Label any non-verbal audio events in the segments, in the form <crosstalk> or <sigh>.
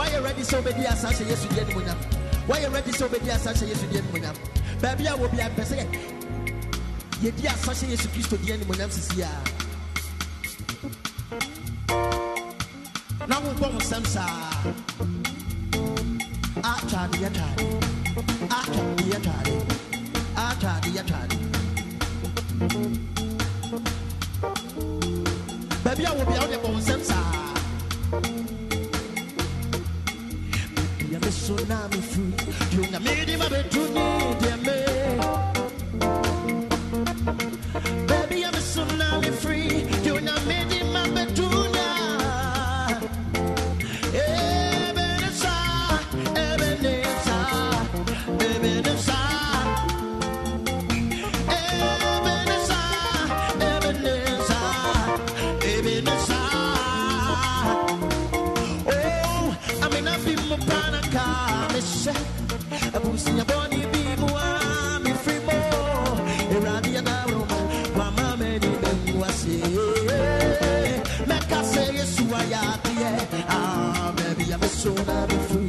Why you ready so baby as I say yes you win up? Why you ready so baby as I say yes you win up? Baby I will be a person. Ye dear Sasha yes Christo the enemy when I'm. Now we bomb some sir. Acha the atari. The atari. Atari. Baby I will be out there bomb some sir. tsunami free. Yung amidi mabetuni, dear soldado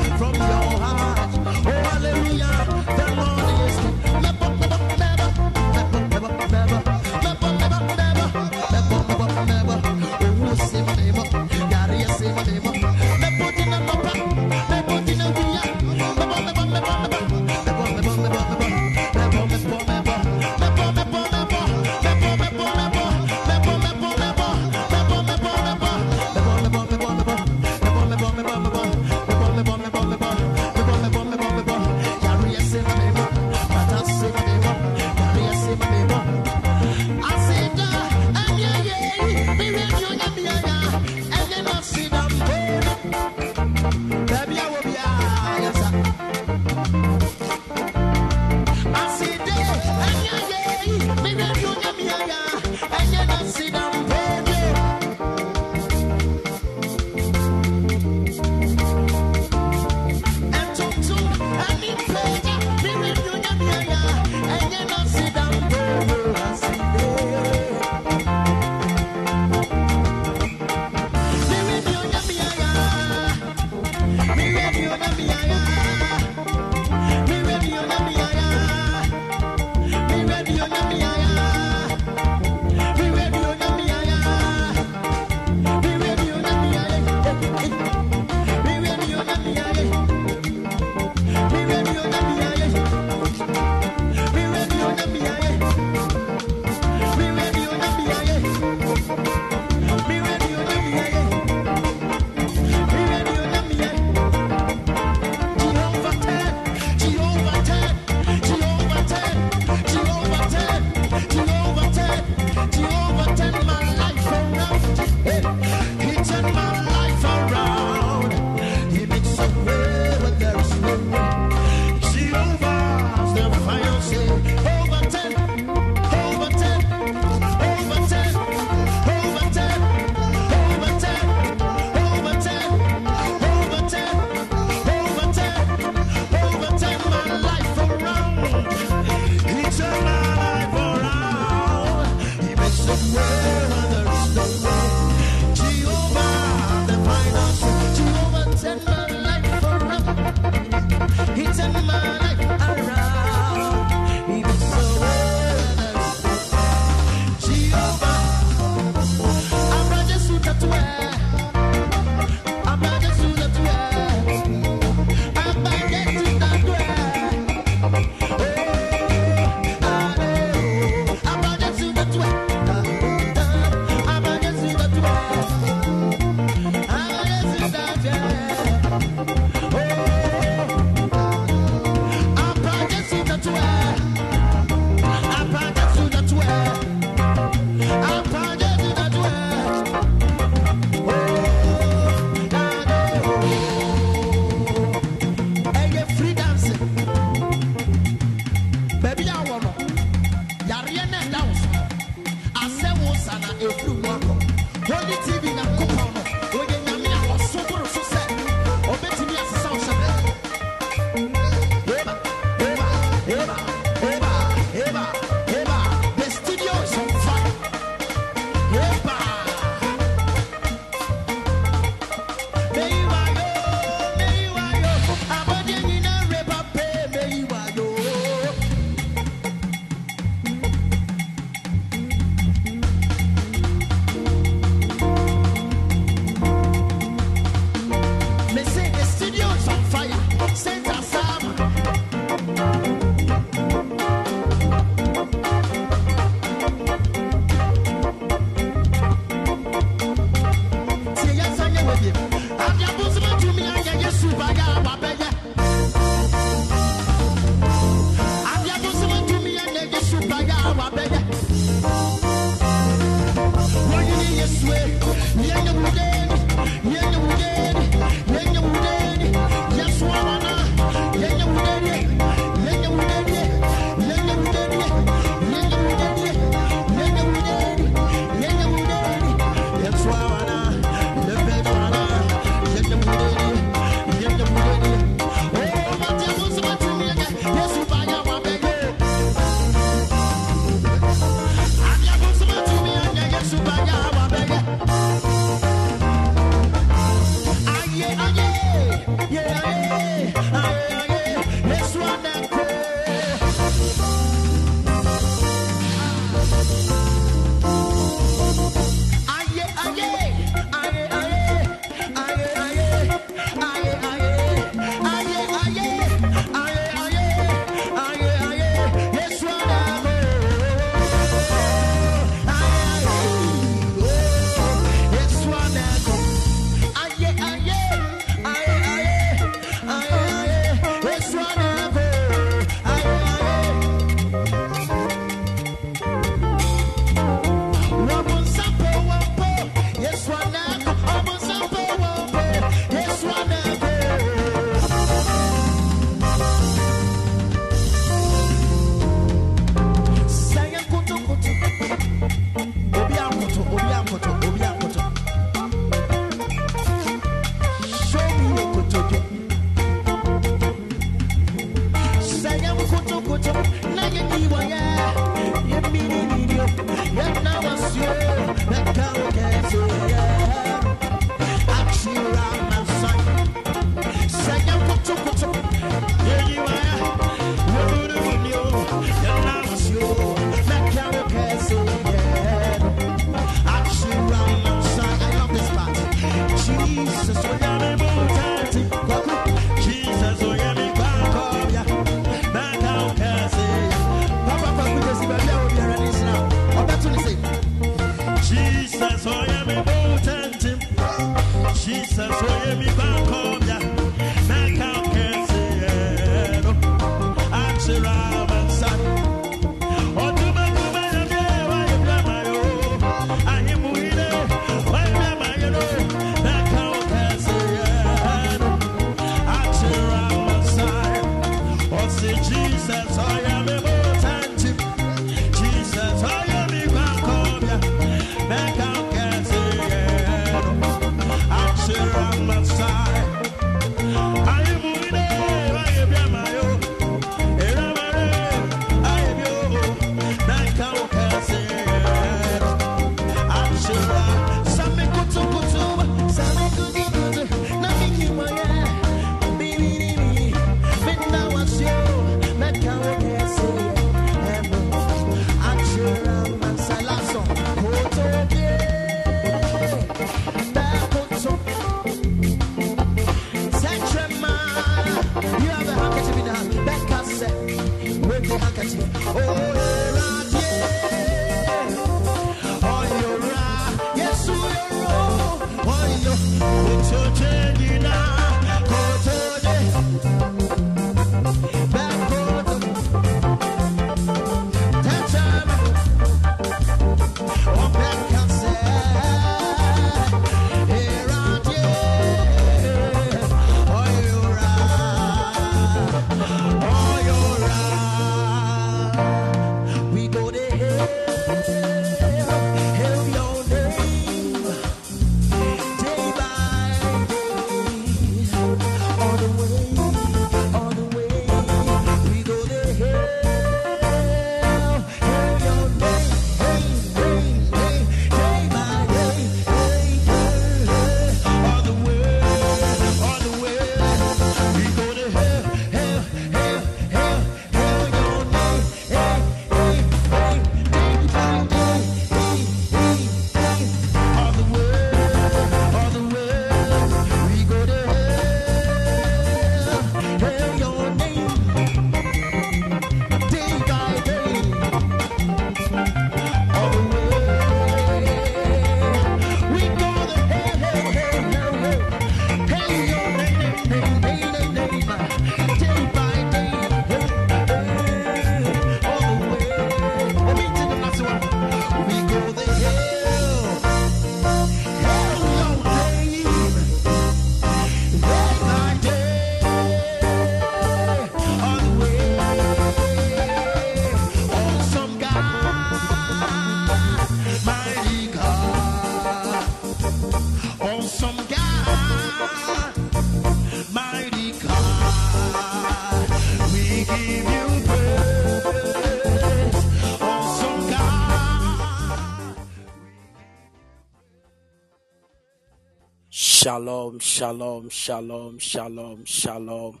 Shalom, shalom, shalom, shalom, shalom.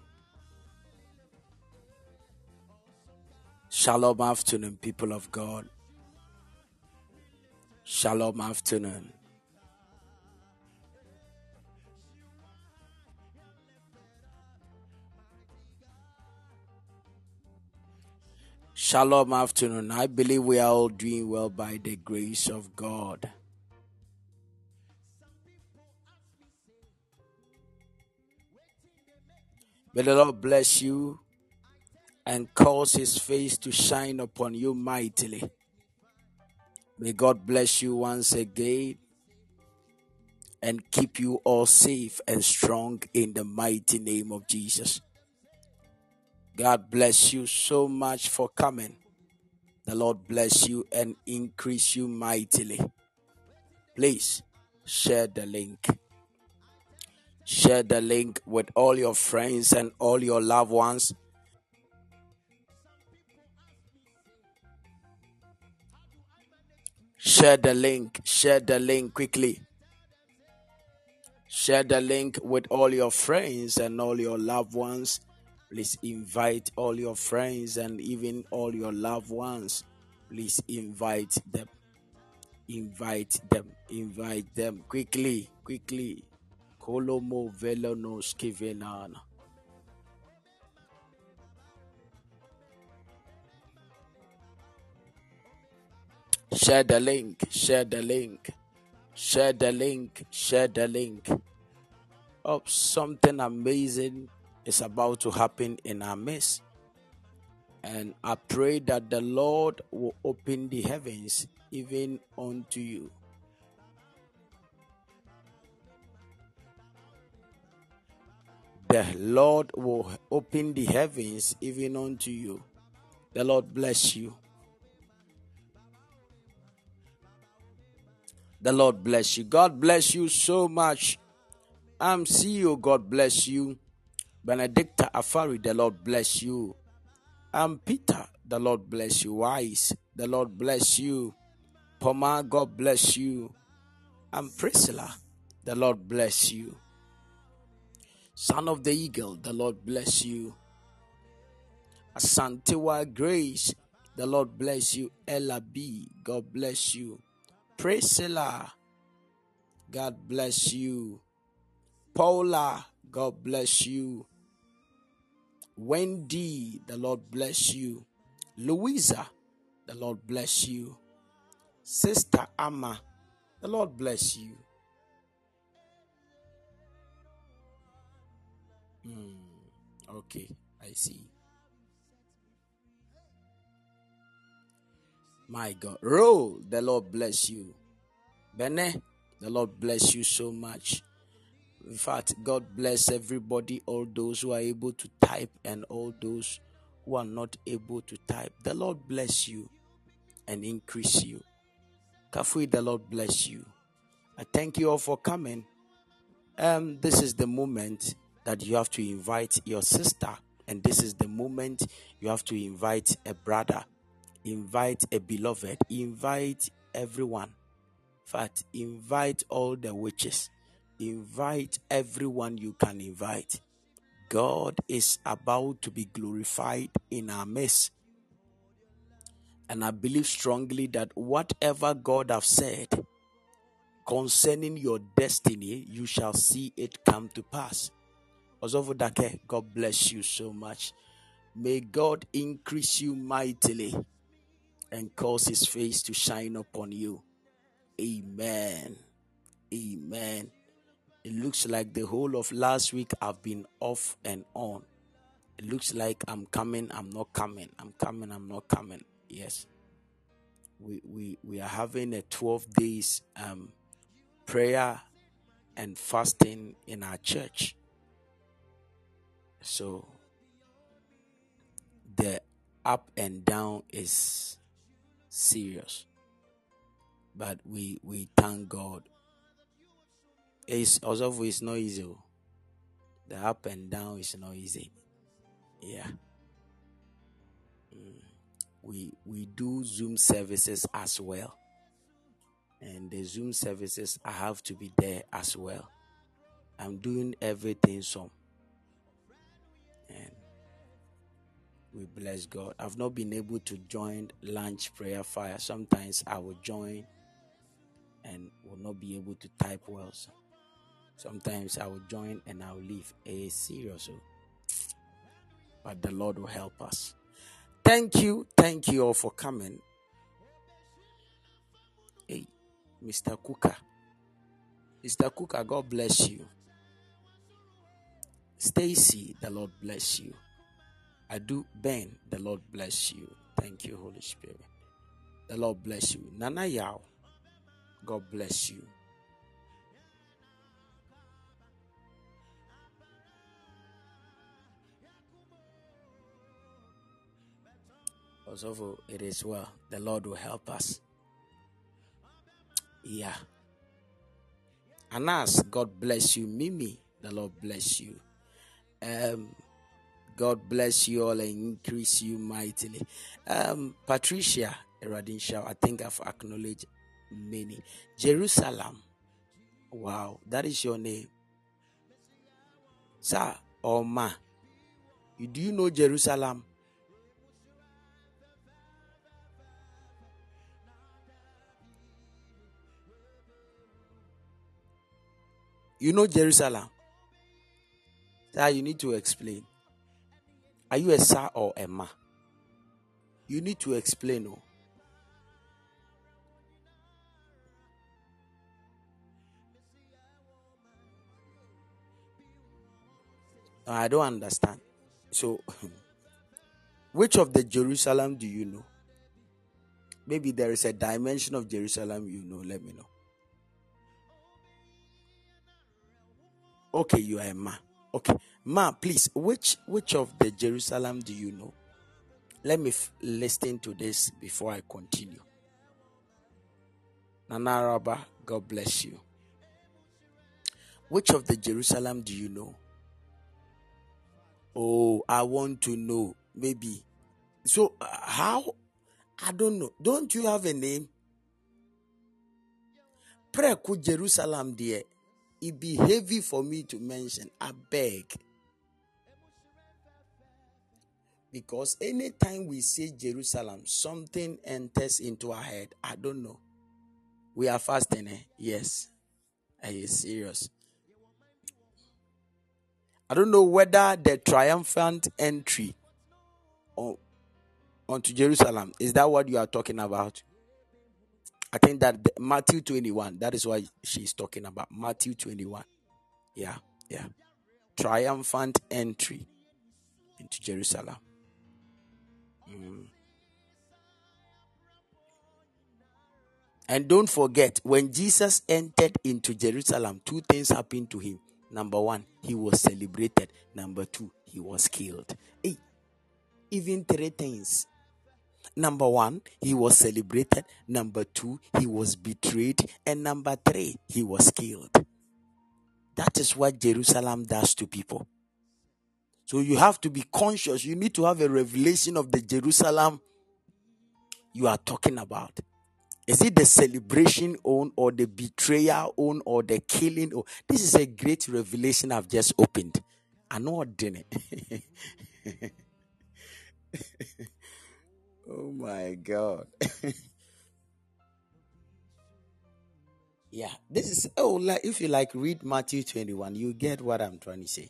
Shalom afternoon, people of God. Shalom afternoon. Shalom afternoon. I believe we are all doing well by the grace of God. May the Lord bless you and cause his face to shine upon you mightily. May God bless you once again and keep you all safe and strong in the mighty name of Jesus. God bless you so much for coming. The Lord bless you and increase you mightily. Please share the link. Share the link with all your friends and all your loved ones. Share the link. Share the link quickly. Share the link with all your friends and all your loved ones. Please invite all your friends and even all your loved ones. Please invite them. Invite them. Invite them quickly. Quickly. Kolomo. Share the link, share the link, share the link, share the link. Oh, something amazing is about to happen in our midst. And I pray that the Lord will open the heavens even unto you. The Lord will open the heavens even unto you. The Lord bless you. The Lord bless you. God bless you so much. I'm CEO. God bless you. Benedicta Afari, the Lord bless you. I'm Peter, the Lord bless you. Wise, the Lord bless you. Poma, God bless you. I'm Priscilla, the Lord bless you. Son of the Eagle, the Lord bless you. Asantewa Grace, the Lord bless you. Ella B, God bless you. Priscilla, God bless you. Paula, God bless you. Wendy, the Lord bless you. Louisa, the Lord bless you. Sister Amma, the Lord bless you. Hmm, okay, I see. My God. Roll, the Lord bless you. Bene, the Lord bless you so much. In fact, God bless everybody, all those who are able to type and all those who are not able to type. The Lord bless you and increase you. Kafui, the Lord bless you. I thank you all for coming. Um, this is the moment that you have to invite your sister, and this is the moment you have to invite a brother, invite a beloved, invite everyone. In fact, invite all the witches, invite everyone you can invite. God is about to be glorified in our midst. And I believe strongly that whatever God have said concerning your destiny, you shall see it come to pass. Dake, God bless you so much. May God increase you mightily and cause his face to shine upon you. Amen. Amen. It looks like the whole of last week I've been off and on. It looks like I'm coming, I'm not coming. I'm coming, I'm not coming. Yes. We we we are having a 12 days um prayer and fasting in our church. So the up and down is serious. But we we thank God. It's also it's not easy. Oh. The up and down is not easy. Yeah. Mm. We we do Zoom services as well. And the Zoom services I have to be there as well. I'm doing everything some. We bless God. I've not been able to join lunch prayer fire. Sometimes I will join and will not be able to type well. So sometimes I will join and I'll leave. A serious, oh. but the Lord will help us. Thank you, thank you all for coming. Hey, Mr. Cooker. Mr. Cooker, God bless you. Stacy, the Lord bless you. I do Ben, the Lord bless you. Thank you, Holy Spirit. The Lord bless you. Nana Yao, God bless you. Also, it is well. The Lord will help us. Yeah. Anas, God bless you. Mimi, the Lord bless you. Um, God bless you all and increase you mightily. Um, Patricia Eradinshaw, I think I've acknowledged many. Jerusalem. Wow, that is your name. Sir or ma. Do you know Jerusalem? You know Jerusalem? Sir, you need to explain. Are you a sir or a ma? You need to explain. Oh. I don't understand. So, <laughs> which of the Jerusalem do you know? Maybe there is a dimension of Jerusalem you know. Let me know. Okay, you are a ma. Okay, ma, please. Which which of the Jerusalem do you know? Let me f- listen to this before I continue. Nana Araba, God bless you. Which of the Jerusalem do you know? Oh, I want to know. Maybe. So, uh, how? I don't know. Don't you have a name? Preku Jerusalem, dear. It be heavy for me to mention. I beg. Because anytime we say Jerusalem, something enters into our head. I don't know. We are fasting, eh? Yes. Are you serious? I don't know whether the triumphant entry on, onto Jerusalem is that what you are talking about? I think that the, Matthew 21, that is what she's talking about. Matthew 21. Yeah, yeah. Triumphant entry into Jerusalem. Mm. And don't forget, when Jesus entered into Jerusalem, two things happened to him. Number one, he was celebrated. Number two, he was killed. Hey, even three things. Number one, he was celebrated. Number two, he was betrayed. And number three, he was killed. That is what Jerusalem does to people. So you have to be conscious. You need to have a revelation of the Jerusalem you are talking about. Is it the celebration on or the betrayal on or the killing? This is a great revelation I've just opened. I know what did it. <laughs> oh my god. <laughs> yeah, this is oh like if you like read Matthew 21, you get what I'm trying to say.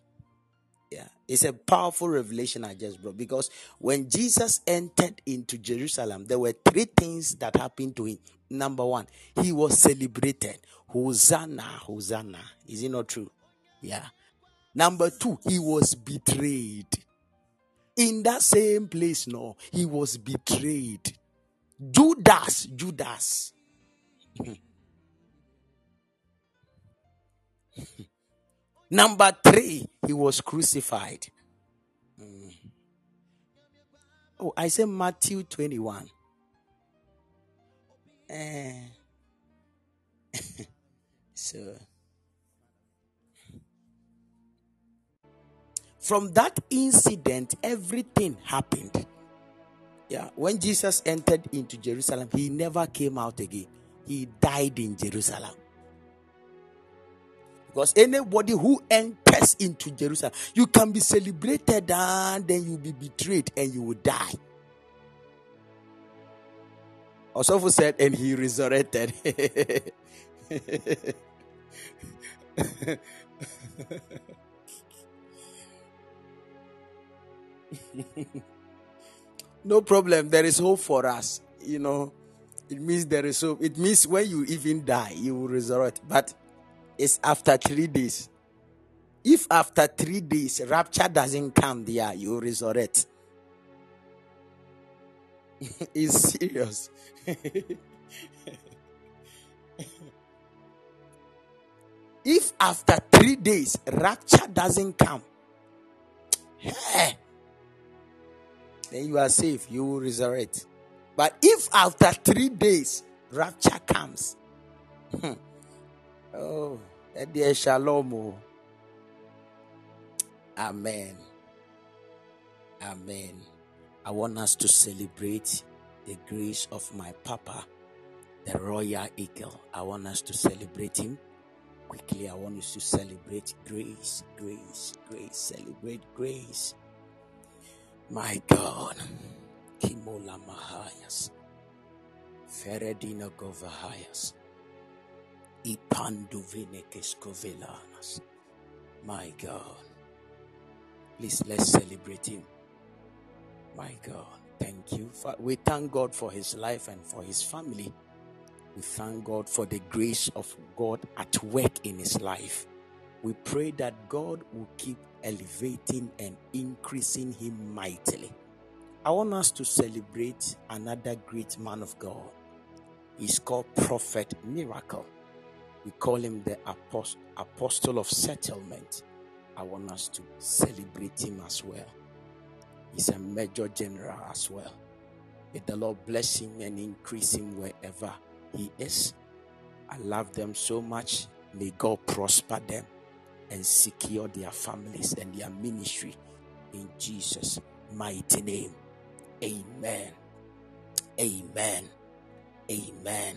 Yeah, it's a powerful revelation I just brought because when Jesus entered into Jerusalem, there were three things that happened to him. Number one, he was celebrated. Hosanna, Hosanna. Is it not true? Yeah. Number two, he was betrayed. In that same place, no, he was betrayed. Judas, Judas. <laughs> Number three, he was crucified. Mm. Oh, I said Matthew 21. Eh. <laughs> so, from that incident, everything happened. Yeah, when Jesus entered into Jerusalem, he never came out again. He died in Jerusalem. Because anybody who enters into Jerusalem, you can be celebrated and then you'll be betrayed and you will die. Osofu said, and he resurrected. <laughs> no problem. There is hope for us. You know, it means there is hope. It means when you even die, you will resurrect. But it's after three days. If after three days rapture doesn't come there, you resurrect. <laughs> it's serious. <laughs> if after three days rapture doesn't come, <tsk> then you are safe, you will resurrect. But if after three days rapture comes, hmm, oh, dear shalom. Oh. Amen. Amen. I want us to celebrate the grace of my Papa, the Royal Eagle. I want us to celebrate him. Quickly, I want us to celebrate grace, grace, grace, celebrate grace. My God. Kimola Mahayas. Feredina Govahayas. My God. Please let's celebrate him. My God. Thank you. We thank God for his life and for his family. We thank God for the grace of God at work in his life. We pray that God will keep elevating and increasing him mightily. I want us to celebrate another great man of God. He's called Prophet Miracle. We call him the apostle of settlement. I want us to celebrate him as well. He's a major general as well. May the Lord bless him and increase him wherever he is. I love them so much. May God prosper them and secure their families and their ministry in Jesus' mighty name. Amen. Amen. Amen.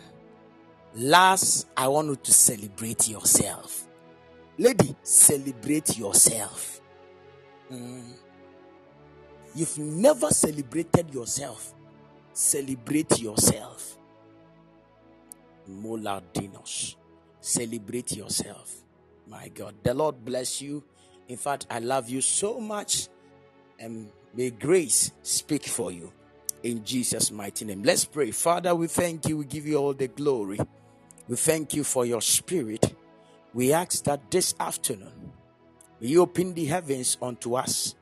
Last, I want you to celebrate yourself. Lady, celebrate yourself. Mm. You've never celebrated yourself. Celebrate yourself. Moladinos. Celebrate yourself. My God. The Lord bless you. In fact, I love you so much. And may grace speak for you. In Jesus' mighty name. Let's pray. Father, we thank you. We give you all the glory. We thank you for your spirit. We ask that this afternoon, you open the heavens unto us.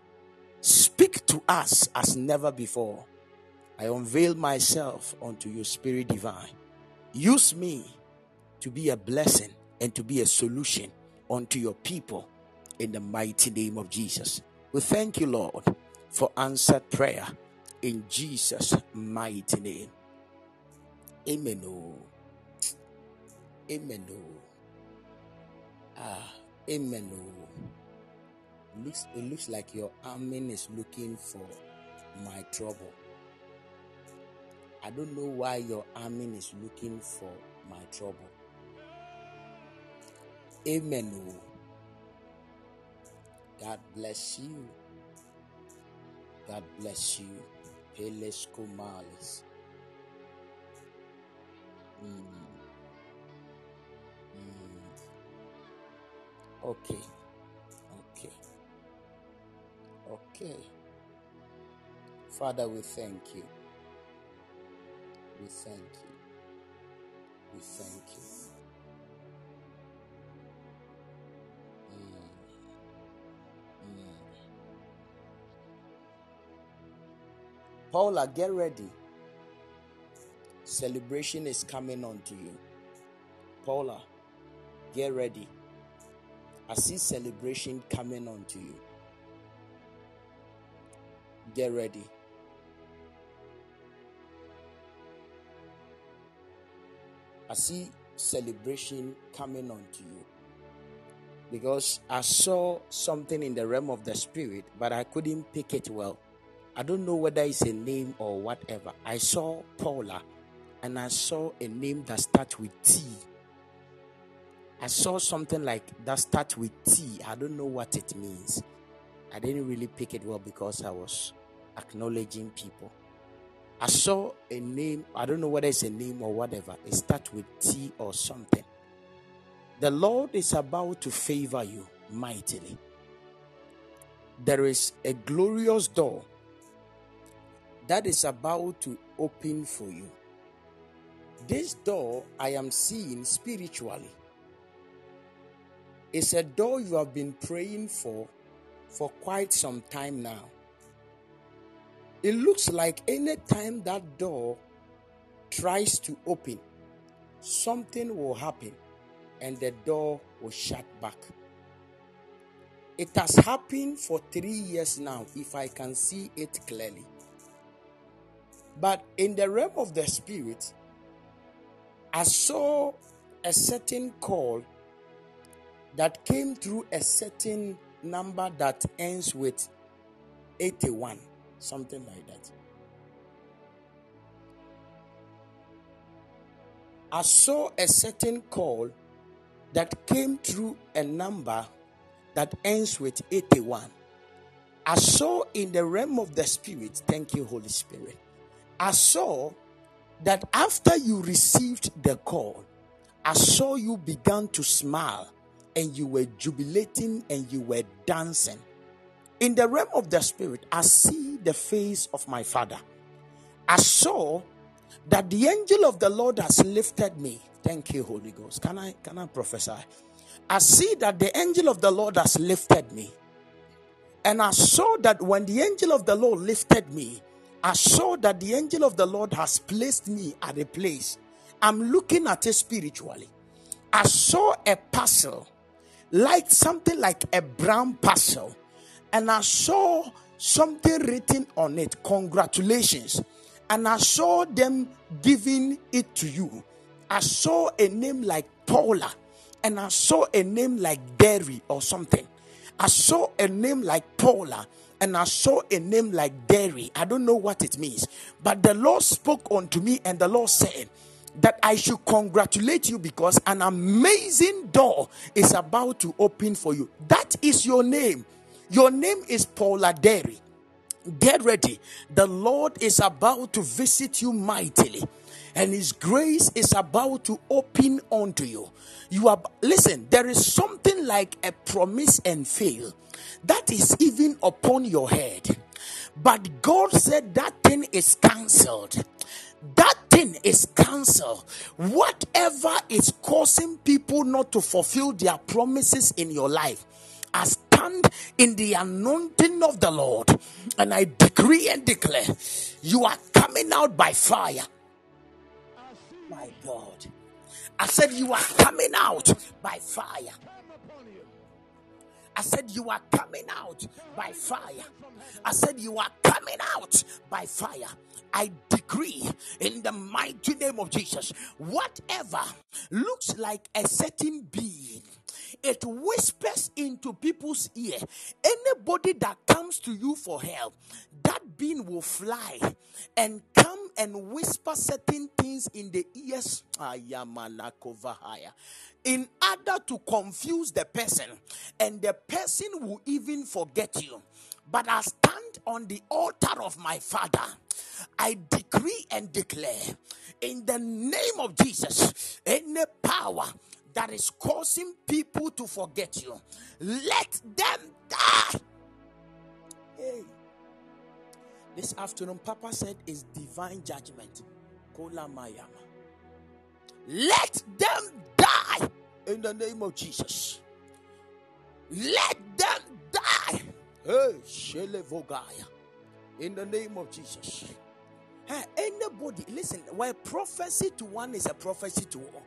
Speak to us as never before. I unveil myself unto your spirit divine. Use me to be a blessing and to be a solution unto your people in the mighty name of Jesus. We thank you, Lord, for answered prayer in Jesus' mighty name. Amen. Amen. Oh. Ah, amen. Oh. Looks it looks like your amen is looking for my trouble. I don't know why your amen is looking for my trouble. Amen. Oh. God bless you. God bless you. Peles. Mm. Okay. Okay. Okay. Father, we thank you. We thank you. We thank you. Mm. Mm. Paula, get ready. Celebration is coming on to you. Paula, get ready. I see celebration coming on to you. Get ready. I see celebration coming on to you. Because I saw something in the realm of the spirit, but I couldn't pick it well. I don't know whether it's a name or whatever. I saw Paula and I saw a name that starts with T. I saw something like that start with T. I don't know what it means. I didn't really pick it well because I was acknowledging people. I saw a name, I don't know whether it's a name or whatever. It starts with T or something. The Lord is about to favor you mightily. There is a glorious door that is about to open for you. This door I am seeing spiritually is a door you have been praying for for quite some time now. It looks like any time that door tries to open, something will happen and the door will shut back. It has happened for three years now, if I can see it clearly. But in the realm of the spirit, I saw a certain call that came through a certain number that ends with 81, something like that. I saw a certain call that came through a number that ends with 81. I saw in the realm of the spirit, thank you, Holy Spirit. I saw that after you received the call, I saw you began to smile and you were jubilating and you were dancing. In the realm of the spirit, I see the face of my father. I saw that the angel of the Lord has lifted me. Thank you, Holy Ghost. Can I can I prophesy? I see that the angel of the Lord has lifted me. And I saw that when the angel of the Lord lifted me, I saw that the angel of the Lord has placed me at a place. I'm looking at it spiritually. I saw a parcel like something like a brown parcel, and I saw something written on it. Congratulations. And I saw them giving it to you. I saw a name like Paula, and I saw a name like Derry or something. I saw a name like Paula and I saw a name like Derry. I don't know what it means, but the Lord spoke unto me, and the Lord said, that I should congratulate you because an amazing door is about to open for you. That is your name. Your name is Paula Derry. Get ready. The Lord is about to visit you mightily and his grace is about to open unto you. You are listen, there is something like a promise and fail that is even upon your head. But God said that thing is cancelled that thing is cancelled. Whatever is causing people not to fulfill their promises in your life, I stand in the anointing of the Lord and I decree and declare you are coming out by fire. My God. I said, You are coming out by fire. I said, You are coming out by fire. I said, You are coming out by fire. I decree in the mighty name of Jesus, whatever looks like a certain being, it whispers into people's ear. Anybody that comes to you for help, that being will fly and come and whisper certain things in the ears in order to confuse the person, and the person will even forget you. But I stand on the altar of my Father. I decree and declare in the name of Jesus any power that is causing people to forget you, let them die. Hey. This afternoon, Papa said is divine judgment. Let them die in the name of Jesus. Let them die. In the name of Jesus. Hey, anybody, listen, where prophecy to one is a prophecy to all.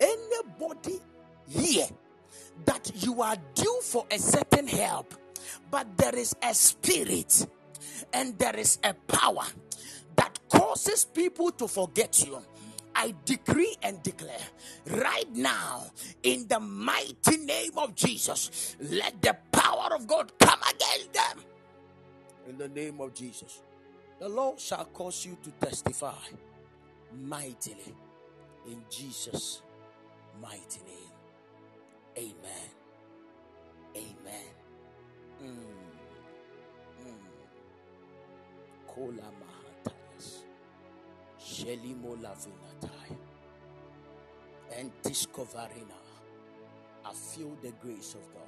Anybody here that you are due for a certain help, but there is a spirit and there is a power that causes people to forget you. I decree and declare right now in the mighty name of Jesus, let the power of God come against them. In the name of Jesus, the Lord shall cause you to testify mightily in Jesus' mighty name. Amen. Amen. Mm. Mm. Kola mahatayas. Shelimo lavinatai. And discoverina. I feel the grace of God.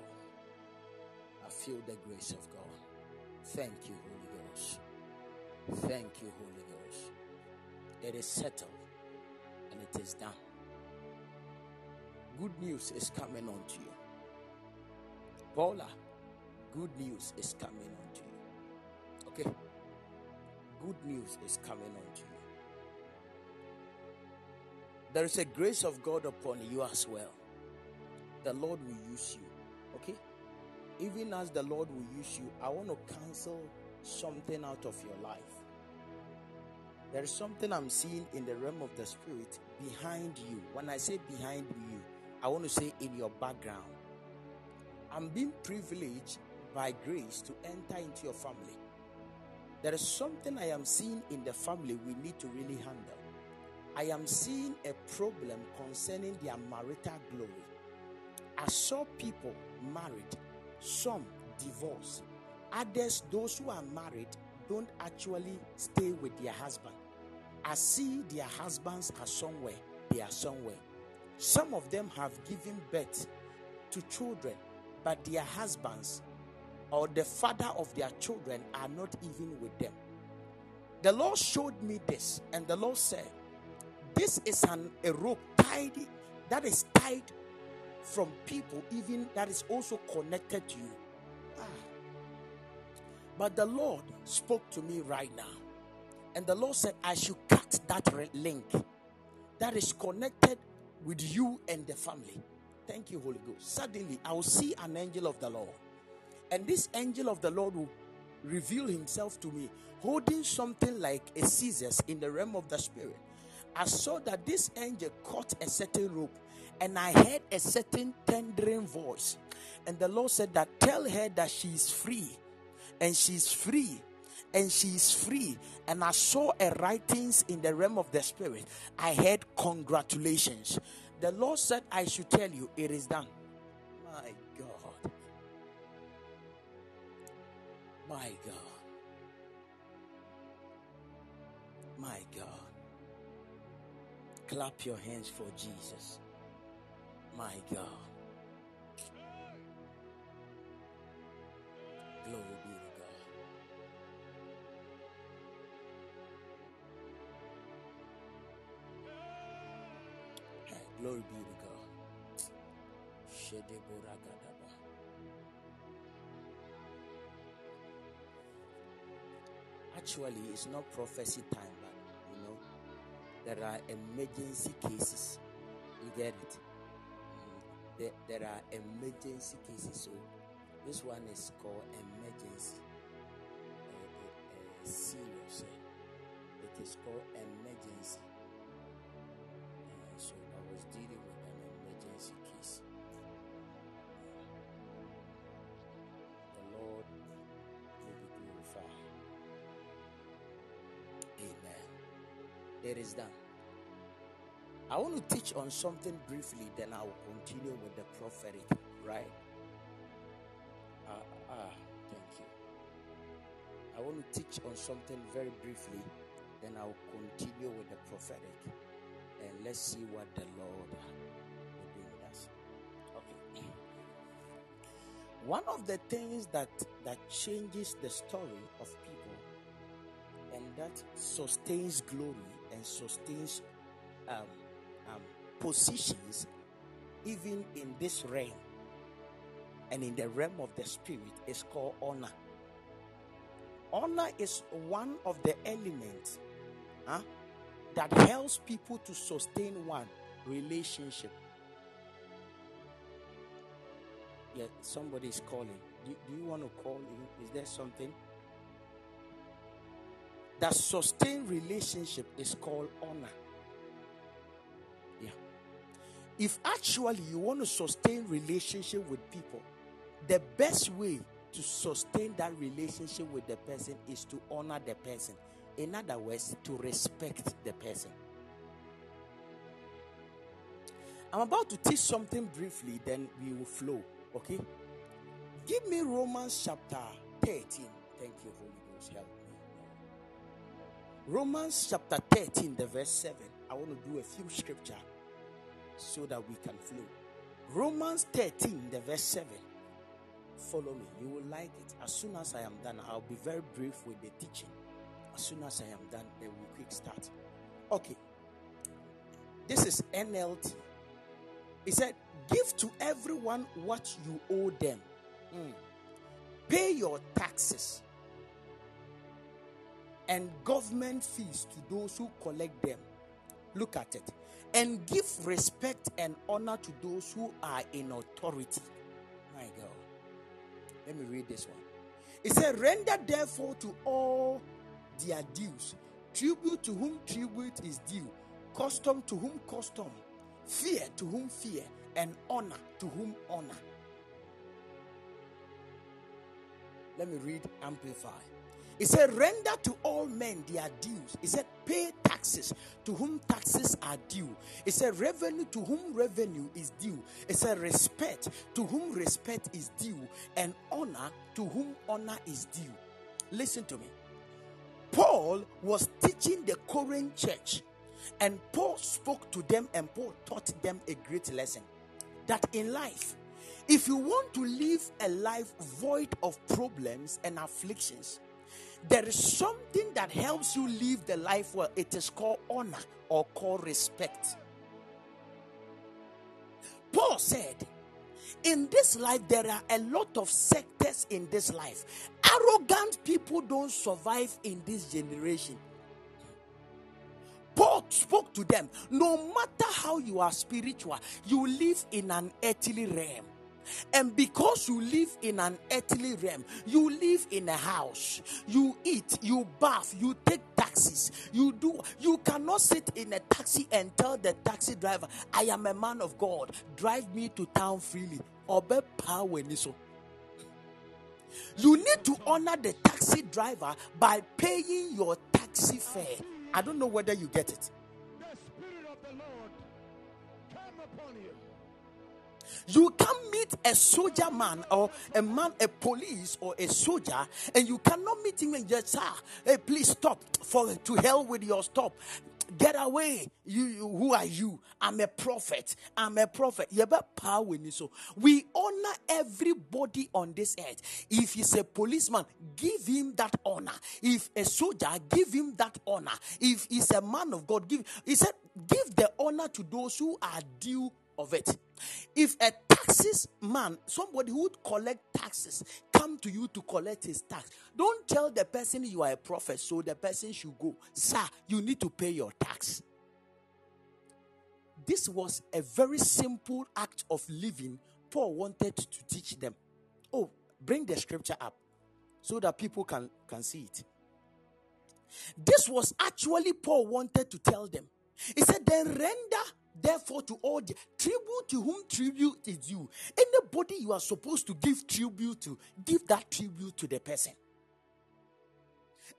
I feel the grace of God. Thank you, Holy Ghost. Thank you, Holy Ghost. It is settled and it is done. Good news is coming on to you. Paula, good news is coming on to you. Okay? Good news is coming on to you. There is a grace of God upon you as well. The Lord will use you. Okay? Even as the Lord will use you, I want to cancel something out of your life. There is something I'm seeing in the realm of the spirit behind you. When I say behind you, I want to say in your background. I'm being privileged by grace to enter into your family. There is something I am seeing in the family we need to really handle. I am seeing a problem concerning their marital glory. I saw people married, some divorced, others, those who are married, don't actually stay with their husband. I see their husbands are somewhere, they are somewhere. Some of them have given birth to children, but their husbands or the father of their children are not even with them. The Lord showed me this, and the Lord said, This is an a rope tied that is tied from people, even that is also connected to you. Ah. But the Lord spoke to me right now, and the Lord said, I should cut that link that is connected with you and the family. Thank you, Holy Ghost. Suddenly, I will see an angel of the Lord, and this angel of the Lord will reveal himself to me holding something like a scissors in the realm of the spirit. I saw that this angel caught a certain rope and I heard a certain tendering voice. And the Lord said that tell her that she is free. And she's free. And she is free. And I saw a writings in the realm of the spirit. I heard congratulations. The Lord said, I should tell you, it is done. My God. My God. My God. Clap your hands for Jesus. My God. Glory be to God. Glory be to God. Actually, it's not prophecy time, there are emergency cases. You get it? there, there are emergency cases. So this one is called emergency. Uh, uh, serious. Uh, it is called emergency. So I was dealing It is done. I want to teach on something briefly, then I will continue with the prophetic, right? Ah, uh, ah, thank you. I want to teach on something very briefly, then I will continue with the prophetic. And let's see what the Lord will do with us. Okay. <clears throat> One of the things that that changes the story of people and that sustains glory and sustains um, um, positions, even in this realm and in the realm of the spirit, is called honor. Honor is one of the elements huh, that helps people to sustain one relationship. Yeah, somebody is calling. Do, do you want to call? Is there something? That sustain relationship is called honor. Yeah. If actually you want to sustain relationship with people, the best way to sustain that relationship with the person is to honor the person. In other words, to respect the person. I'm about to teach something briefly, then we will flow. Okay? Give me Romans chapter 13. Thank you, Holy Ghost. Help. Romans chapter 13, the verse 7. I want to do a few scripture so that we can flow. Romans 13, the verse 7. Follow me. You will like it. As soon as I am done, I'll be very brief with the teaching. As soon as I am done, then we quick start. Okay. This is NLT. He said, Give to everyone what you owe them. Mm. Pay your taxes and government fees to those who collect them. Look at it. And give respect and honor to those who are in authority. My God. Let me read this one. It said, Render therefore to all their dues, tribute to whom tribute is due, custom to whom custom, fear to whom fear, and honor to whom honor. Let me read Amplify. He said, Render to all men their dues. He said, Pay taxes to whom taxes are due. He said, Revenue to whom revenue is due. He said, Respect to whom respect is due. And honor to whom honor is due. Listen to me. Paul was teaching the Corinth church, and Paul spoke to them, and Paul taught them a great lesson that in life, if you want to live a life void of problems and afflictions, there is something that helps you live the life well. It is called honor or called respect. Paul said, in this life, there are a lot of sectors in this life. Arrogant people don't survive in this generation. Paul spoke to them no matter how you are spiritual, you live in an earthly realm. And because you live in an earthly realm, you live in a house, you eat, you bath, you take taxis, you do, you cannot sit in a taxi and tell the taxi driver, I am a man of God, drive me to town freely. Obe power You need to honor the taxi driver by paying your taxi fare. I don't know whether you get it. The Spirit of the Lord come upon you can't meet a soldier man or a man, a police or a soldier, and you cannot meet him and just say, ah, hey, please stop for to hell with your stop. Get away. You, you, who are you? I'm a prophet. I'm a prophet. You have power in so we honor everybody on this earth. If he's a policeman, give him that honor. If a soldier, give him that honor. If he's a man of God, give he said, give the honor to those who are due of it. If a taxes man, somebody who would collect taxes, come to you to collect his tax, don't tell the person you are a prophet, so the person should go. Sir, you need to pay your tax. This was a very simple act of living Paul wanted to teach them. Oh, bring the scripture up so that people can, can see it. This was actually Paul wanted to tell them. He said, then render Therefore, to all the tribute to whom tribute is due. Anybody you are supposed to give tribute to, give that tribute to the person.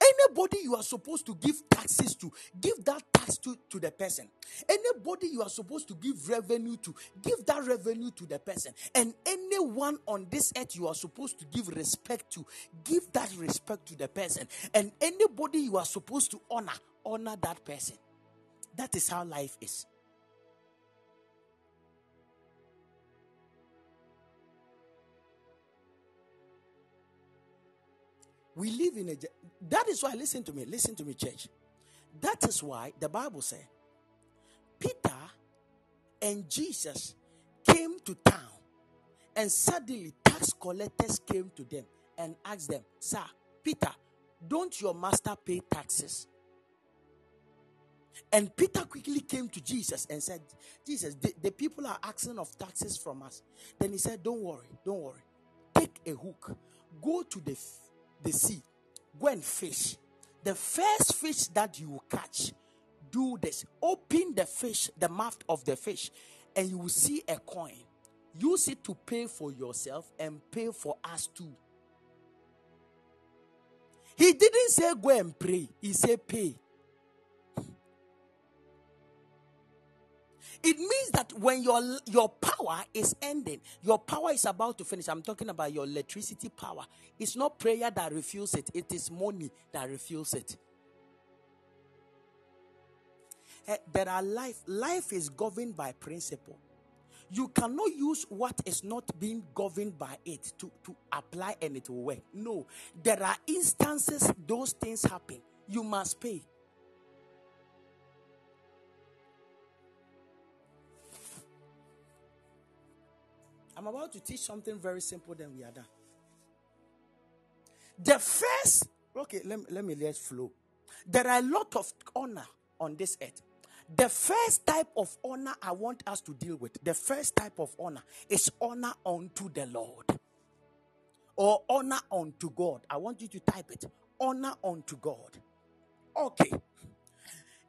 Anybody you are supposed to give taxes to, give that tax to, to the person. Anybody you are supposed to give revenue to, give that revenue to the person. And anyone on this earth you are supposed to give respect to, give that respect to the person. And anybody you are supposed to honor, honor that person. That is how life is. We live in a. That is why, listen to me, listen to me, church. That is why the Bible says Peter and Jesus came to town, and suddenly tax collectors came to them and asked them, Sir, Peter, don't your master pay taxes? And Peter quickly came to Jesus and said, Jesus, the, the people are asking of taxes from us. Then he said, Don't worry, don't worry. Take a hook, go to the the sea, go and fish. The first fish that you catch, do this. Open the fish, the mouth of the fish, and you will see a coin. Use it to pay for yourself and pay for us too. He didn't say go and pray, he said pay. It means that when your your power is ending, your power is about to finish. I'm talking about your electricity power. It's not prayer that refuels it, it is money that refuels it. Uh, there are life. Life is governed by principle. You cannot use what is not being governed by it to, to apply and it will work. No. There are instances those things happen. You must pay. I'm about to teach something very simple, then we are done. The first, okay, let me, let me let flow. There are a lot of honor on this earth. The first type of honor I want us to deal with, the first type of honor is honor unto the Lord or honor unto God. I want you to type it honor unto God. Okay.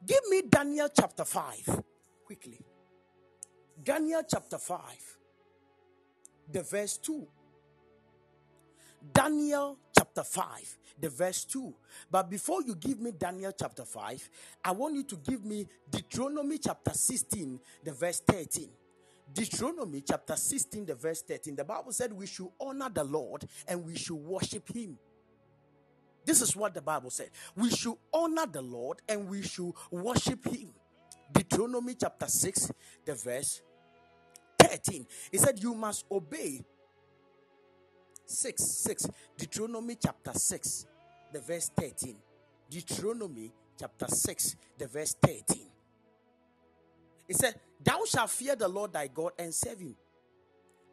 Give me Daniel chapter 5 quickly. Daniel chapter 5, the verse 2. Daniel chapter 5, the verse 2. But before you give me Daniel chapter 5, I want you to give me Deuteronomy chapter 16, the verse 13. Deuteronomy chapter 16, the verse 13. The Bible said we should honor the Lord and we should worship him. This is what the Bible said. We should honor the Lord and we should worship him. Deuteronomy chapter 6, the verse 13. He said, You must obey. 6 6 deuteronomy chapter 6 the verse 13 deuteronomy chapter 6 the verse 13 He said thou shalt fear the lord thy god and serve him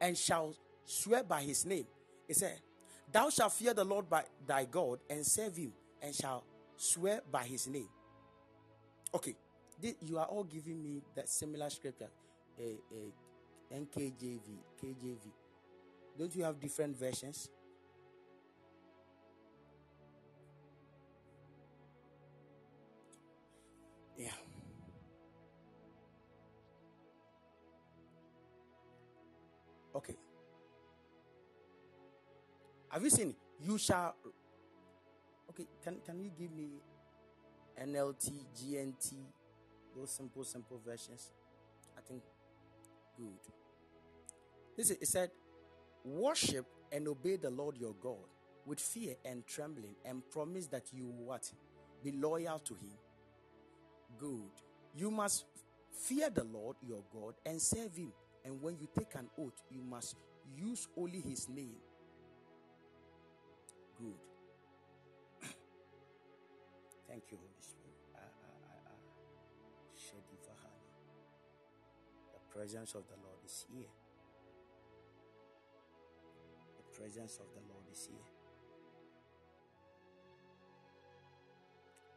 and shall swear by his name. He said thou shalt fear the lord by thy god and serve him and shall swear by his name. Okay you are all giving me that similar scripture. A, a nkjv kjv don't you have different versions? Yeah. Okay. Have you seen You shall. Okay, can, can you give me NLT, GNT, those simple, simple versions? I think good. Is, it said, Worship and obey the Lord your God with fear and trembling and promise that you what? Be loyal to him. Good. You must fear the Lord your God and serve him. And when you take an oath, you must use only his name. Good. <coughs> Thank you, Holy Spirit. Ah, ah, ah, the presence of the Lord is here presence of the Lord is here.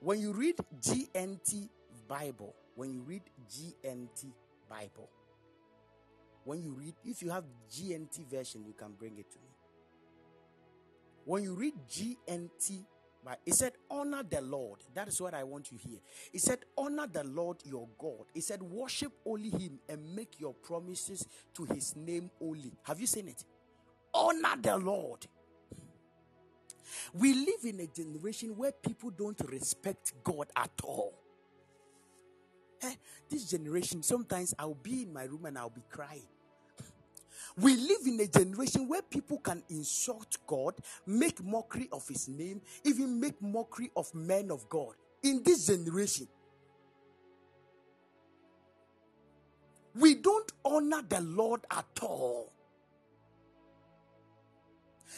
When you read GNT Bible, when you read GNT Bible, when you read, if you have GNT version, you can bring it to me. When you read GNT but he said, Honor the Lord. That is what I want you here. He said, Honor the Lord your God. He said, Worship only him and make your promises to his name only. Have you seen it? Honor the Lord. We live in a generation where people don't respect God at all. Eh, this generation, sometimes I'll be in my room and I'll be crying. We live in a generation where people can insult God, make mockery of his name, even make mockery of men of God. In this generation, we don't honor the Lord at all.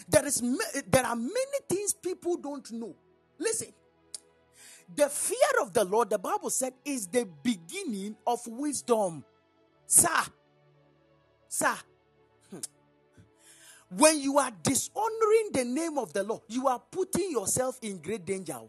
There is there are many things people don't know. Listen. The fear of the Lord, the Bible said, is the beginning of wisdom. Sir, sir, hmm. when you are dishonoring the name of the Lord, you are putting yourself in great danger.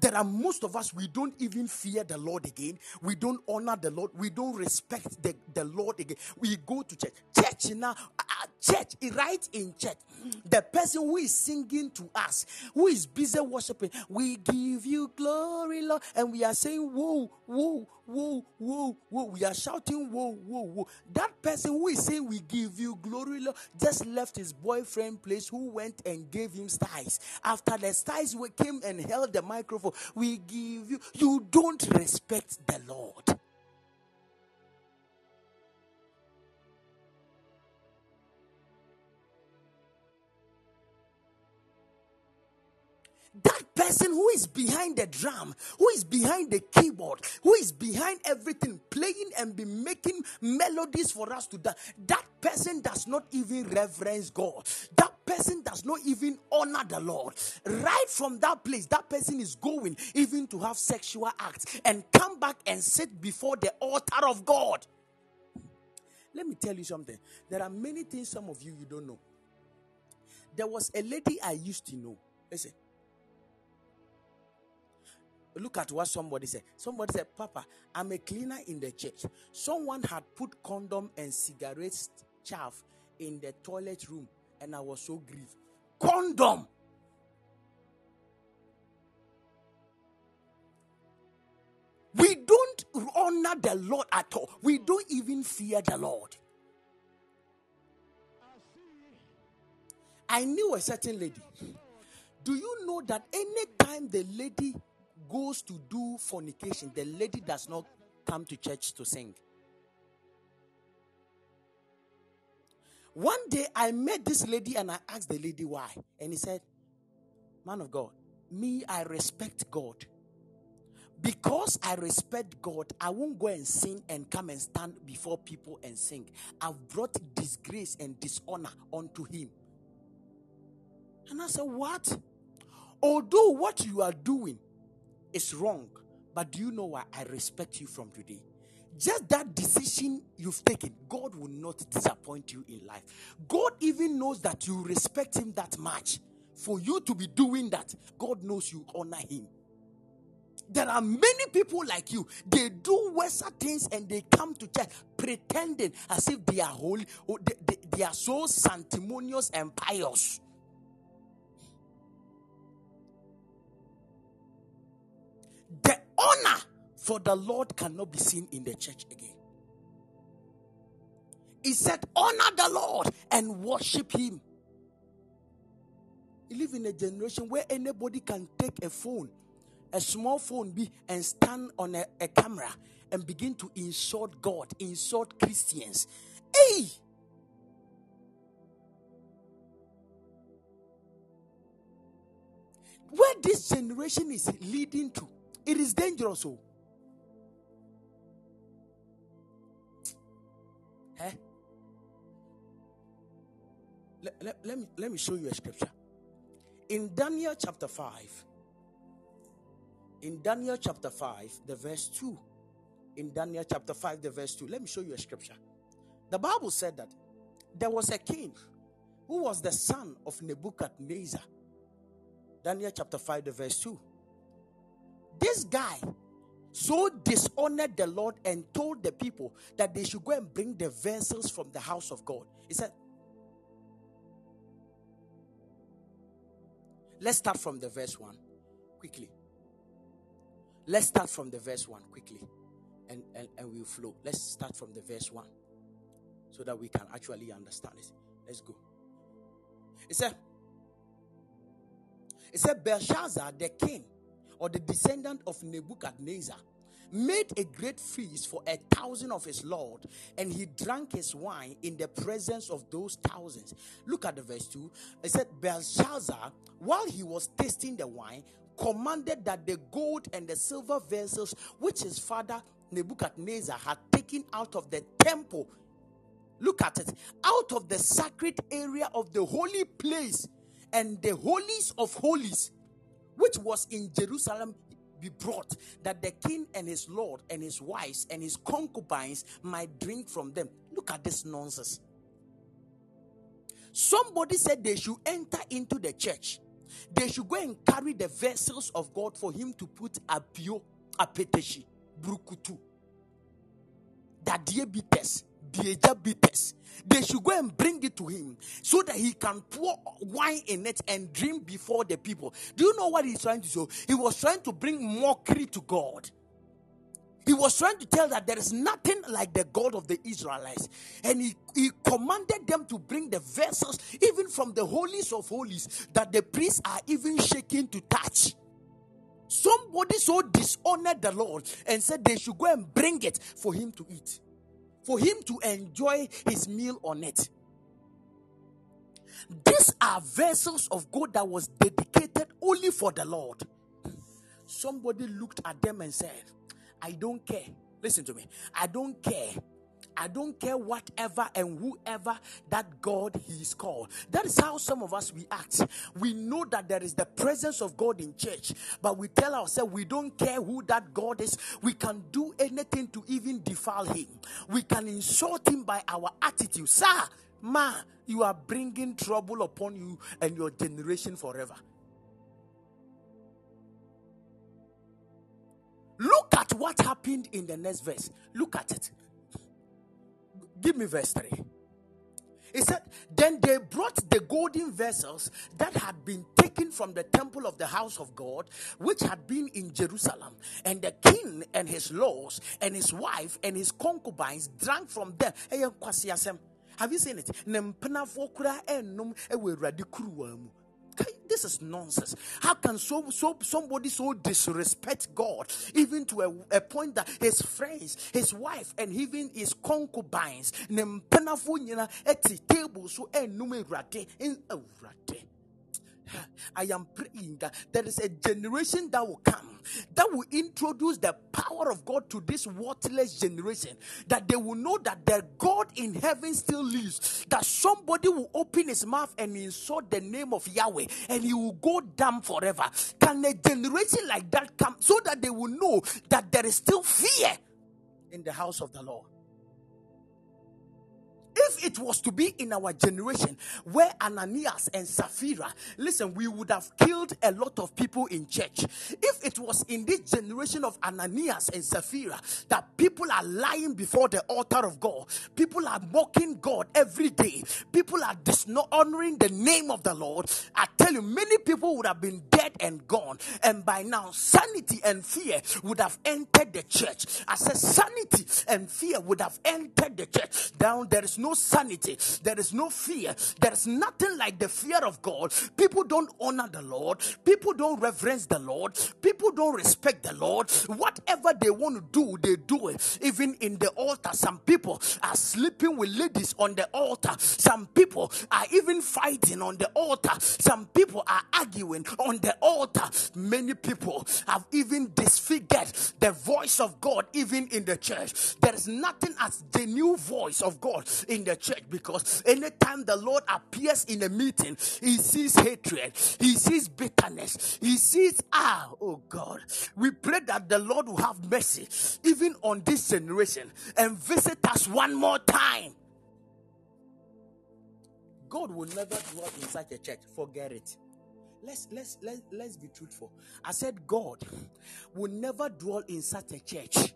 There are most of us, we don't even fear the Lord again. We don't honor the Lord. We don't respect the, the Lord again. We go to church. Church now, uh, uh church, right in church. The person who is singing to us, who is busy worshiping, we give you glory, Lord. And we are saying, whoa, whoa, whoa, whoa, whoa. We are shouting, whoa, whoa, whoa. That person who is saying, We give you glory, Lord, just left his boyfriend place who went and gave him styles. After the styles came and held the microphone, we give you. You don't respect the Lord. Person who is behind the drum, who is behind the keyboard, who is behind everything, playing and be making melodies for us to dance, that person does not even reverence God. That person does not even honor the Lord. Right from that place, that person is going even to have sexual acts and come back and sit before the altar of God. Let me tell you something. There are many things some of you you don't know. There was a lady I used to know. Listen, Look at what somebody said. Somebody said, Papa, I'm a cleaner in the church. Someone had put condom and cigarette chaff in the toilet room, and I was so grieved. Condom! We don't honor the Lord at all. We don't even fear the Lord. I knew a certain lady. Do you know that anytime the lady goes to do fornication, the lady does not come to church to sing. One day I met this lady and I asked the lady why. And he said, Man of God, me, I respect God. Because I respect God, I won't go and sing and come and stand before people and sing. I've brought disgrace and dishonor onto him. And I said, What? Although what you are doing is wrong. But do you know why I respect you from today? Just that decision you've taken, God will not disappoint you in life. God even knows that you respect Him that much. For you to be doing that, God knows you honor Him. There are many people like you. They do worse things and they come to church pretending as if they are holy. They, they, they are so sanctimonious and pious. The honor for the Lord cannot be seen in the church again. He said, Honor the Lord and worship Him. We live in a generation where anybody can take a phone, a small phone, be and stand on a, a camera and begin to insult God, insult Christians. Hey! Where this generation is leading to it is dangerous. Oh. Eh? Let, let, let, me, let me show you a scripture. In Daniel chapter 5, in Daniel chapter 5, the verse 2, in Daniel chapter 5, the verse 2, let me show you a scripture. The Bible said that there was a king who was the son of Nebuchadnezzar. Daniel chapter 5, the verse 2. This guy so dishonored the Lord and told the people that they should go and bring the vessels from the house of God. He said, Let's start from the verse 1 quickly. Let's start from the verse 1 quickly and, and, and we'll flow. Let's start from the verse 1 so that we can actually understand it. Let's go. It said, It said, Belshazzar, the king, or the descendant of Nebuchadnezzar made a great feast for a thousand of his Lord, and he drank his wine in the presence of those thousands. Look at the verse 2. It said, Belshazzar, while he was tasting the wine, commanded that the gold and the silver vessels which his father Nebuchadnezzar had taken out of the temple, look at it, out of the sacred area of the holy place and the holies of holies which was in Jerusalem be brought that the king and his lord and his wives and his concubines might drink from them. Look at this nonsense. Somebody said they should enter into the church. They should go and carry the vessels of God for him to put a pure apeteshi, brukutu, diabetes, bites. They should go and bring it to him so that he can pour wine in it and drink before the people. Do you know what he's trying to do? He was trying to bring mockery to God. He was trying to tell that there is nothing like the God of the Israelites. And he, he commanded them to bring the vessels, even from the holies of holies, that the priests are even shaking to touch. Somebody so dishonored the Lord and said they should go and bring it for him to eat, for him to enjoy his meal on it. These are vessels of gold that was dedicated only for the Lord. Somebody looked at them and said, I don't care. Listen to me. I don't care I don't care whatever and whoever that God He is called. That is how some of us we act. We know that there is the presence of God in church, but we tell ourselves we don't care who that God is. We can do anything to even defile Him. We can insult Him by our attitude. Sir, ma, you are bringing trouble upon you and your generation forever. Look at what happened in the next verse. Look at it. Give me verse 3. He said, Then they brought the golden vessels that had been taken from the temple of the house of God, which had been in Jerusalem. And the king and his laws, and his wife, and his concubines drank from them. Have you seen it? This is nonsense. How can so, so somebody so disrespect God, even to a, a point that his friends, his wife, and even his concubines, so in I am praying that there is a generation that will come that will introduce the power of God to this worthless generation. That they will know that their God in heaven still lives. That somebody will open his mouth and insult the name of Yahweh and he will go down forever. Can a generation like that come so that they will know that there is still fear in the house of the Lord? If it was to be in our generation where Ananias and Sapphira, listen, we would have killed a lot of people in church. If it was in this generation of Ananias and Sapphira that people are lying before the altar of God, people are mocking God every day, people are dishonoring the name of the Lord, I tell you, many people would have been dead and gone. And by now, sanity and fear would have entered the church. I said, sanity and fear would have entered the church. Down there is no sanity, there is no fear, there is nothing like the fear of God. People don't honor the Lord, people don't reverence the Lord, people don't respect the Lord. Whatever they want to do, they do it. Even in the altar, some people are sleeping with ladies on the altar, some people are even fighting on the altar, some people are arguing on the altar. Many people have even disfigured the voice of God, even in the church. There is nothing as the new voice of God in the church because anytime the Lord appears in a meeting, he sees hatred, he sees bitterness, he sees, ah, oh God. We pray that the Lord will have mercy even on this generation and visit us one more time. God will never dwell in such a church. Forget it. Let's let's let's let's be truthful. I said God will never dwell in such a church.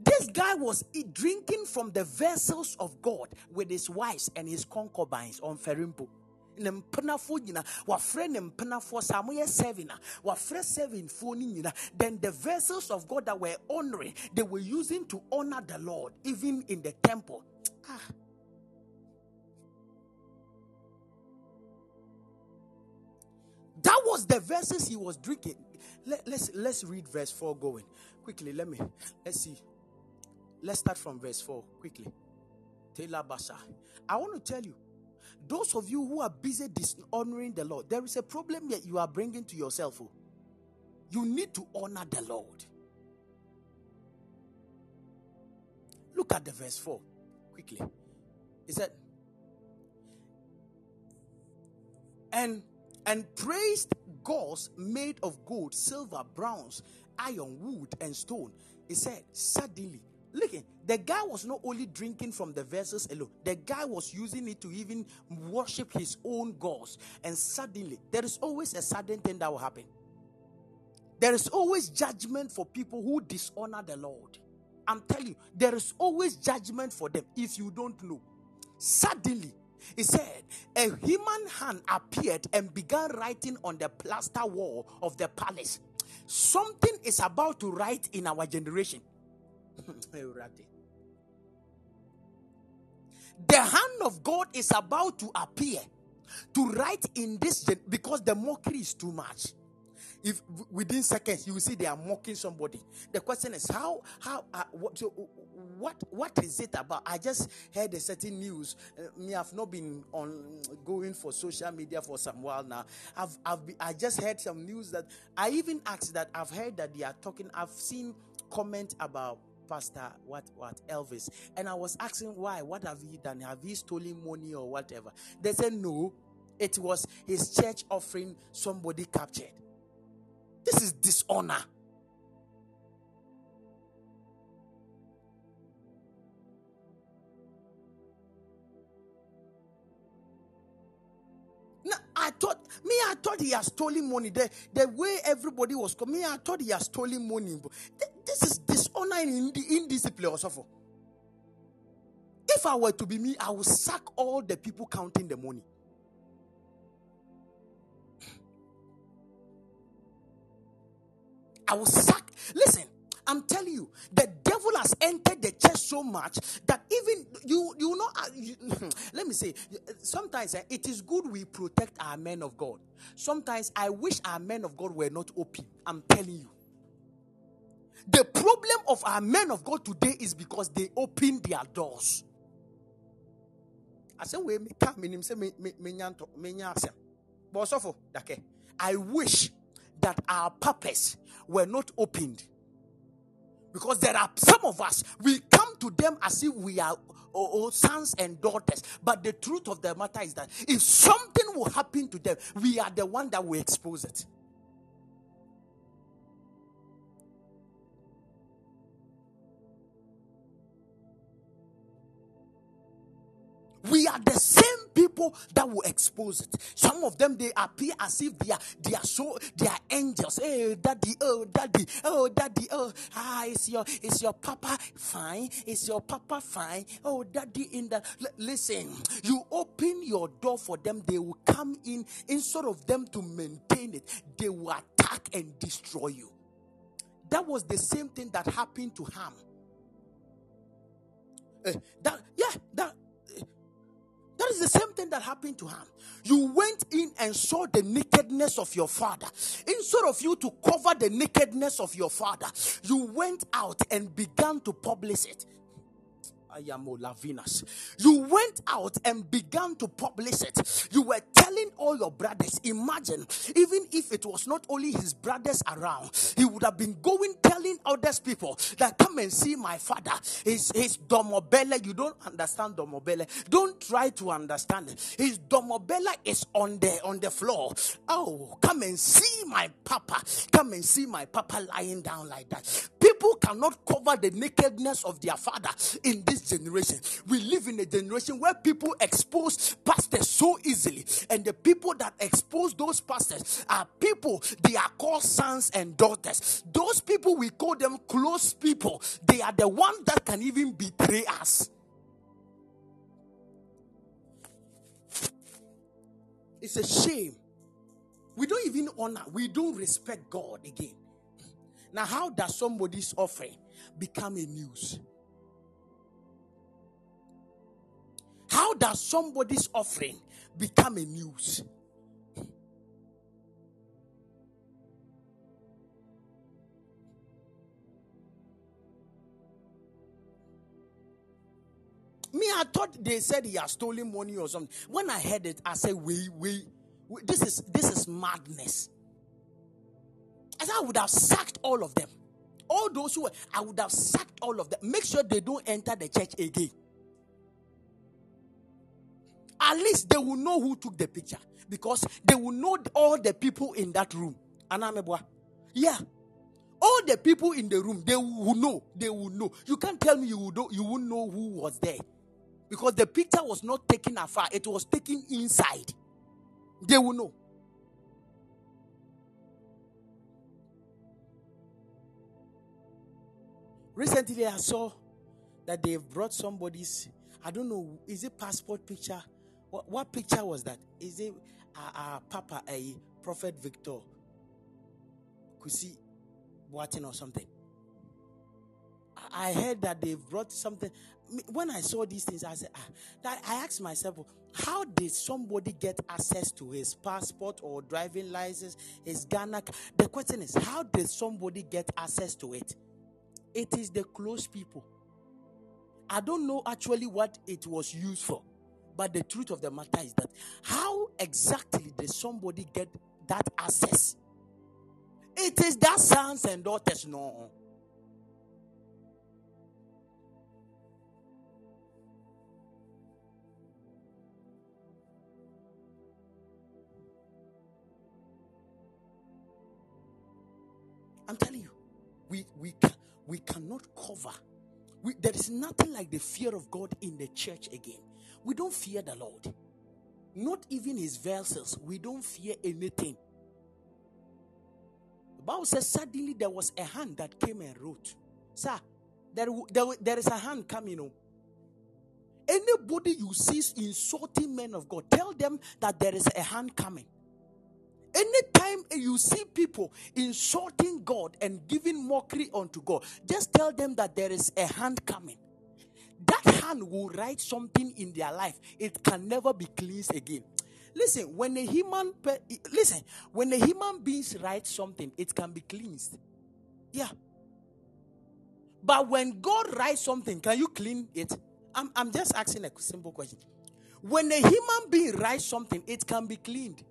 This guy was drinking from the vessels of God with his wives and his concubines on Ferimpo. then the vessels of god that were honoring they were using to honor the lord even in the temple. Ah. that was the verses he was drinking. Let, let's let's read verse 4 going. Quickly let me let's see Let's start from verse 4 quickly. Taylor Basha. I want to tell you, those of you who are busy dishonoring the Lord, there is a problem that you are bringing to yourself. Oh. You need to honor the Lord. Look at the verse 4 quickly. He said, and and praised gods made of gold, silver, bronze, iron, wood, and stone. He said, suddenly Listen, the guy was not only drinking from the vessels alone, the guy was using it to even worship his own gods. And suddenly, there is always a sudden thing that will happen. There is always judgment for people who dishonor the Lord. I'm telling you, there is always judgment for them if you don't know. Suddenly, He said, A human hand appeared and began writing on the plaster wall of the palace. Something is about to write in our generation. The hand of God is about to appear to write in this because the mockery is too much. If within seconds you will see they are mocking somebody. The question is how how uh, what, so, what what is it about? I just heard a certain news. Uh, me i've not been on going for social media for some while now. I've i've been, i just heard some news that i even asked that i've heard that they are talking i've seen comment about pastor what what elvis and i was asking why what have he done have he stolen money or whatever they said no it was his church offering somebody captured this is dishonor. Now, I thought, me, I thought he has stolen money. The, the way everybody was coming, I thought he has stolen money. This is dishonor and indiscipline also. If I were to be me, I would sack all the people counting the money. I will sack. Listen, I'm telling you, the devil has entered the church so much that even you, you know, uh, you, <laughs> let me say, sometimes uh, it is good we protect our men of God. Sometimes I wish our men of God were not open. I'm telling you. The problem of our men of God today is because they open their doors. I said, we come in him say, me, me, me, I wish that our purpose were not opened. Because there are some of us, we come to them as if we are oh, oh, sons and daughters. But the truth of the matter is that if something will happen to them, we are the one that will expose it. We are the same people that will expose it. Some of them they appear as if they are they are so they are angels. Hey, daddy, oh daddy, oh daddy, oh ah, is your is your papa fine? Is your papa fine? Oh daddy, in the L- listen, you open your door for them, they will come in instead of them to maintain it, they will attack and destroy you. That was the same thing that happened to Ham. Uh, that yeah, that that is the same thing that happened to Ham. You went in and saw the nakedness of your father. Instead of you to cover the nakedness of your father, you went out and began to publish it. You went out and began to publish it. You were telling all your brothers. Imagine, even if it was not only his brothers around, he would have been going telling others people that come and see my father. His his domobele. You don't understand domobele. Don't try to understand it. His domobele is on the on the floor. Oh, come and see my papa. Come and see my papa lying down like that. People cannot cover the nakedness of their father in this generation. We live in a generation where people expose pastors so easily, and the people that expose those pastors are people they are called sons and daughters. Those people we call them close people. They are the ones that can even betray us. It's a shame. We don't even honor, we don't respect God again. Now, how does somebody's offering become a news? How does somebody's offering become a news? Me, I thought they said he has stolen money or something. When I heard it, I said, wait, wait, wait this is this is madness. I I would have sacked all of them. All those who were, I would have sacked all of them. Make sure they don't enter the church again. At least they will know who took the picture because they will know all the people in that room. Anamebwa. Yeah. All the people in the room, they will know. They will know. You can't tell me you will you won't know who was there. Because the picture was not taken afar, it was taken inside. They will know. Recently, I saw that they've brought somebody's, I don't know, is it passport picture What, what picture was that? Is it our, our Papa, a Prophet Victor Kusi Boateng or something? I heard that they brought something. When I saw these things, I said, ah, that I asked myself, how did somebody get access to his passport or driving license, his Ghana? The question is, how did somebody get access to it? It is the close people. I don't know actually what it was used for, but the truth of the matter is that how exactly did somebody get that access? It is that sons and daughters, no. I'm telling you, we we can, we cannot cover. We, there is nothing like the fear of God in the church again. We don't fear the Lord, not even His verses. We don't fear anything. The Bible says suddenly there was a hand that came and wrote, "Sir, there there, there is a hand coming." You know. Anybody you see insulting men of God, tell them that there is a hand coming. Anytime you see people insulting God and giving mockery unto God, just tell them that there is a hand coming. That hand will write something in their life. It can never be cleansed again. Listen, when a human listen, when a human beings writes something, it can be cleansed. Yeah. But when God writes something, can you clean it? I'm, I'm just asking a simple question. When a human being writes something, it can be cleaned.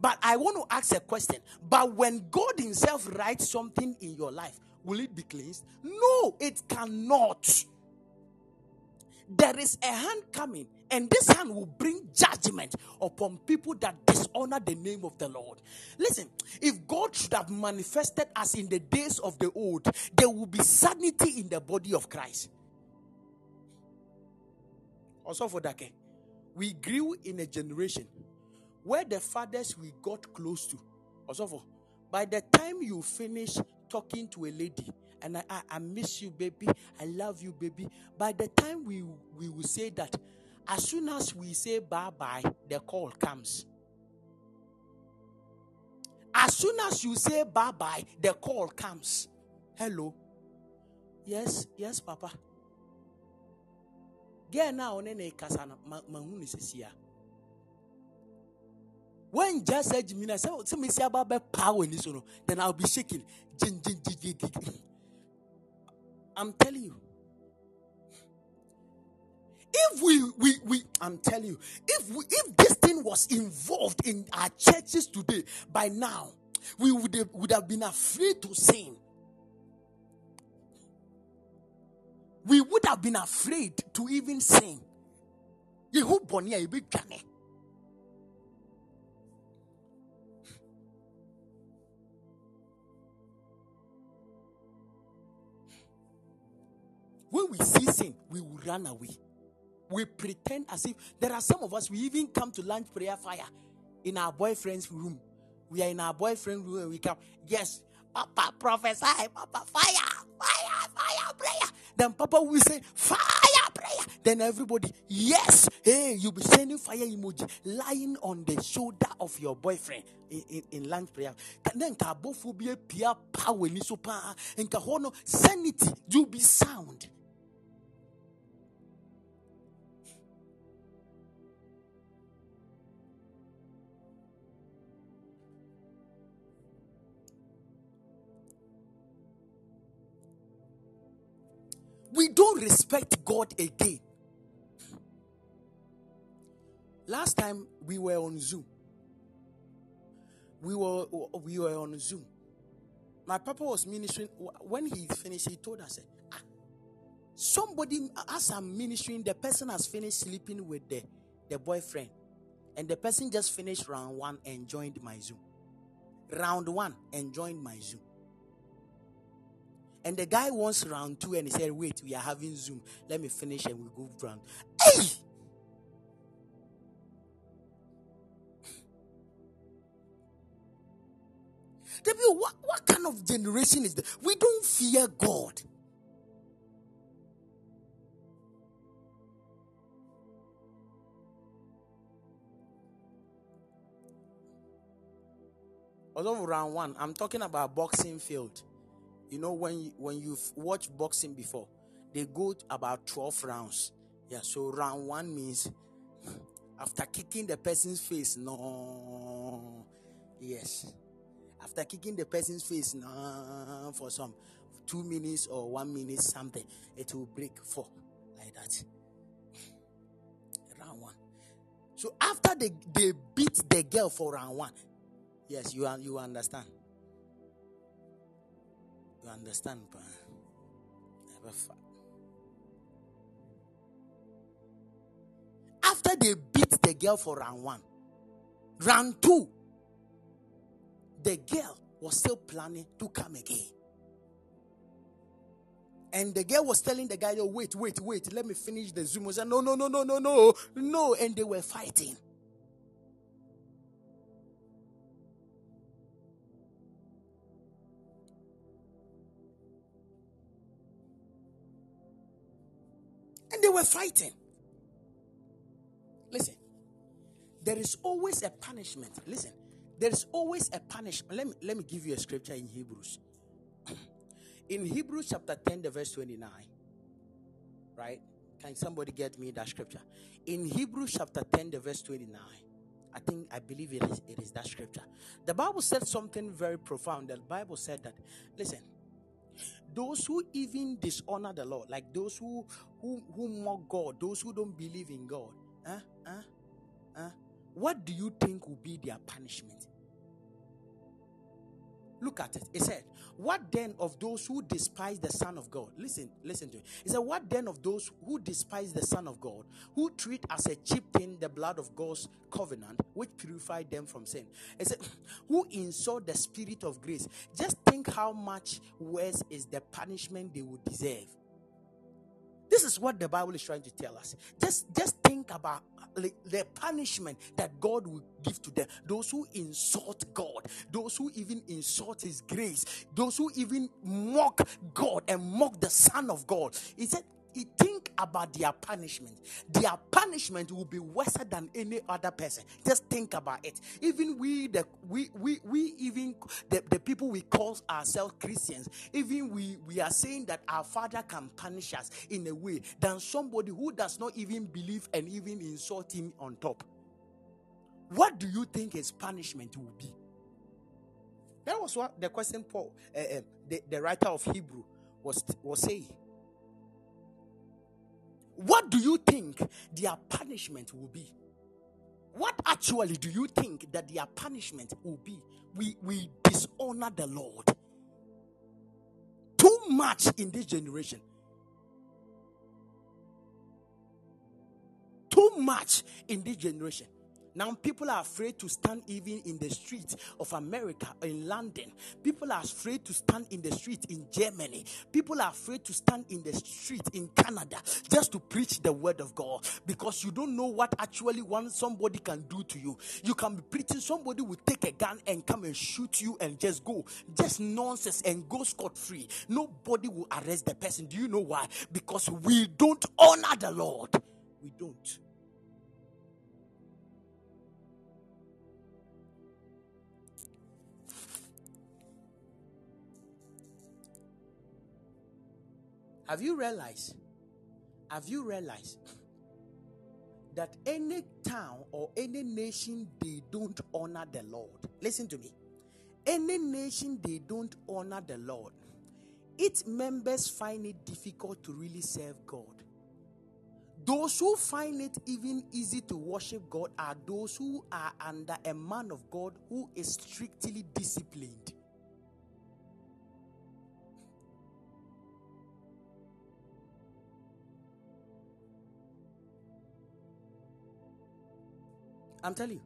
But I want to ask a question. But when God Himself writes something in your life, will it be cleansed? No, it cannot. There is a hand coming, and this hand will bring judgment upon people that dishonor the name of the Lord. Listen, if God should have manifested as in the days of the old, there will be sanity in the body of Christ. Also, for that, we grew in a generation where the fathers we got close to. By the time you finish talking to a lady, and I, I, I, miss you, baby, I love you, baby. By the time we we will say that, as soon as we say bye bye, the call comes. As soon as you say bye bye, the call comes. Hello. Yes, yes, Papa. Get now any kasana mahuni when just said to me, Jimina, so me say about power in this one, then I'll be shaking. I'm telling you. If we, we, we, I'm telling you, if we, if this thing was involved in our churches today, by now, we would have, would have been afraid to sing. We would have been afraid to even sing. When we see sin, we will run away. We pretend as if there are some of us, we even come to lunch prayer fire in our boyfriend's room. We are in our boyfriend room and we come, yes, Papa prophesy, Papa fire, fire, fire, prayer. Then Papa will say, fire, prayer. Then everybody, yes, hey, you'll be sending fire emoji lying on the shoulder of your boyfriend in, in, in lunch prayer. Then kabophobia pia power ni so pa and kahono oh sanity, you'll be sound. We don't respect God again. Last time we were on Zoom. We were we were on Zoom. My papa was ministering. When he finished, he told us, ah, somebody as I'm ministering, the person has finished sleeping with the, the boyfriend. And the person just finished round one and joined my Zoom. Round one and joined my Zoom. And the guy wants round two and he said, Wait, we are having Zoom. Let me finish and we go round. Hey! The what, what kind of generation is this? We don't fear God. Although round one, I'm talking about boxing field. You know when when you've watched boxing before, they go about 12 rounds. Yeah, so round one means after kicking the person's face, no. Yes. After kicking the person's face, no, for some two minutes or one minute something, it will break four like that. Round one. So after they, they beat the girl for round one, yes, you you understand. You understand, but Never. After they beat the girl for round one, round two, the girl was still planning to come again. And the girl was telling the guy, oh, wait, wait, wait, let me finish the Zoom. I said, no, no, no, no, no, no, no. And they were fighting. Were fighting. Listen, there is always a punishment. Listen, there is always a punishment. Let me, let me give you a scripture in Hebrews. <clears throat> in Hebrews chapter 10, the verse 29, right? Can somebody get me that scripture? In Hebrews chapter 10, the verse 29, I think, I believe it is, it is that scripture. The Bible said something very profound. The Bible said that, listen, those who even dishonor the Lord, like those who, who, who mock God, those who don't believe in God, huh? Huh? Huh? What do you think will be their punishment? Look at it. It said, What then of those who despise the Son of God? Listen, listen to it. It said, What then of those who despise the Son of God, who treat as a cheap thing the blood of God's covenant, which purified them from sin? It said, <laughs> Who insult the Spirit of grace? Just think how much worse is the punishment they would deserve. This is what the Bible is trying to tell us. Just, just think about the punishment that God will give to them. Those who insult God, those who even insult His grace, those who even mock God and mock the Son of God. He said, think about their punishment. Their punishment will be worse than any other person. Just think about it. Even we, the we we we even the, the people we call ourselves Christians, even we we are saying that our Father can punish us in a way than somebody who does not even believe and even insult Him on top. What do you think His punishment will be? That was what the question Paul, uh, uh, the, the writer of Hebrew, was was saying. What do you think their punishment will be? What actually do you think that their punishment will be? We, we dishonor the Lord too much in this generation. Too much in this generation. Now, people are afraid to stand even in the streets of America, in London. People are afraid to stand in the street in Germany. People are afraid to stand in the street in Canada just to preach the word of God because you don't know what actually one somebody can do to you. You can be preaching, somebody will take a gun and come and shoot you and just go. Just nonsense and go scot free. Nobody will arrest the person. Do you know why? Because we don't honor the Lord. We don't. Have you realized? Have you realized <laughs> that any town or any nation they don't honor the Lord? Listen to me. Any nation they don't honor the Lord, its members find it difficult to really serve God. Those who find it even easy to worship God are those who are under a man of God who is strictly disciplined. I'm telling you.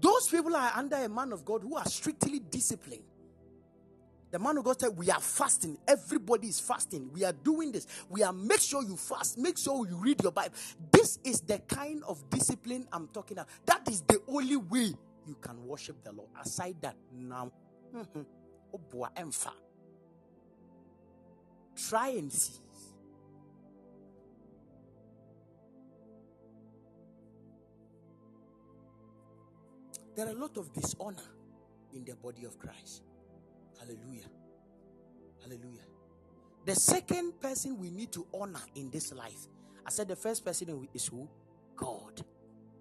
Those people are under a man of God who are strictly disciplined. The man of God said, We are fasting. Everybody is fasting. We are doing this. We are make sure you fast. Make sure you read your Bible. This is the kind of discipline I'm talking about. That is the only way you can worship the Lord. Aside that, now, <laughs> mm-hmm. try and see. There are a lot of dishonor. in the body of Christ. Hallelujah. Hallelujah. The second person we need to honor in this life, I said the first person is who? God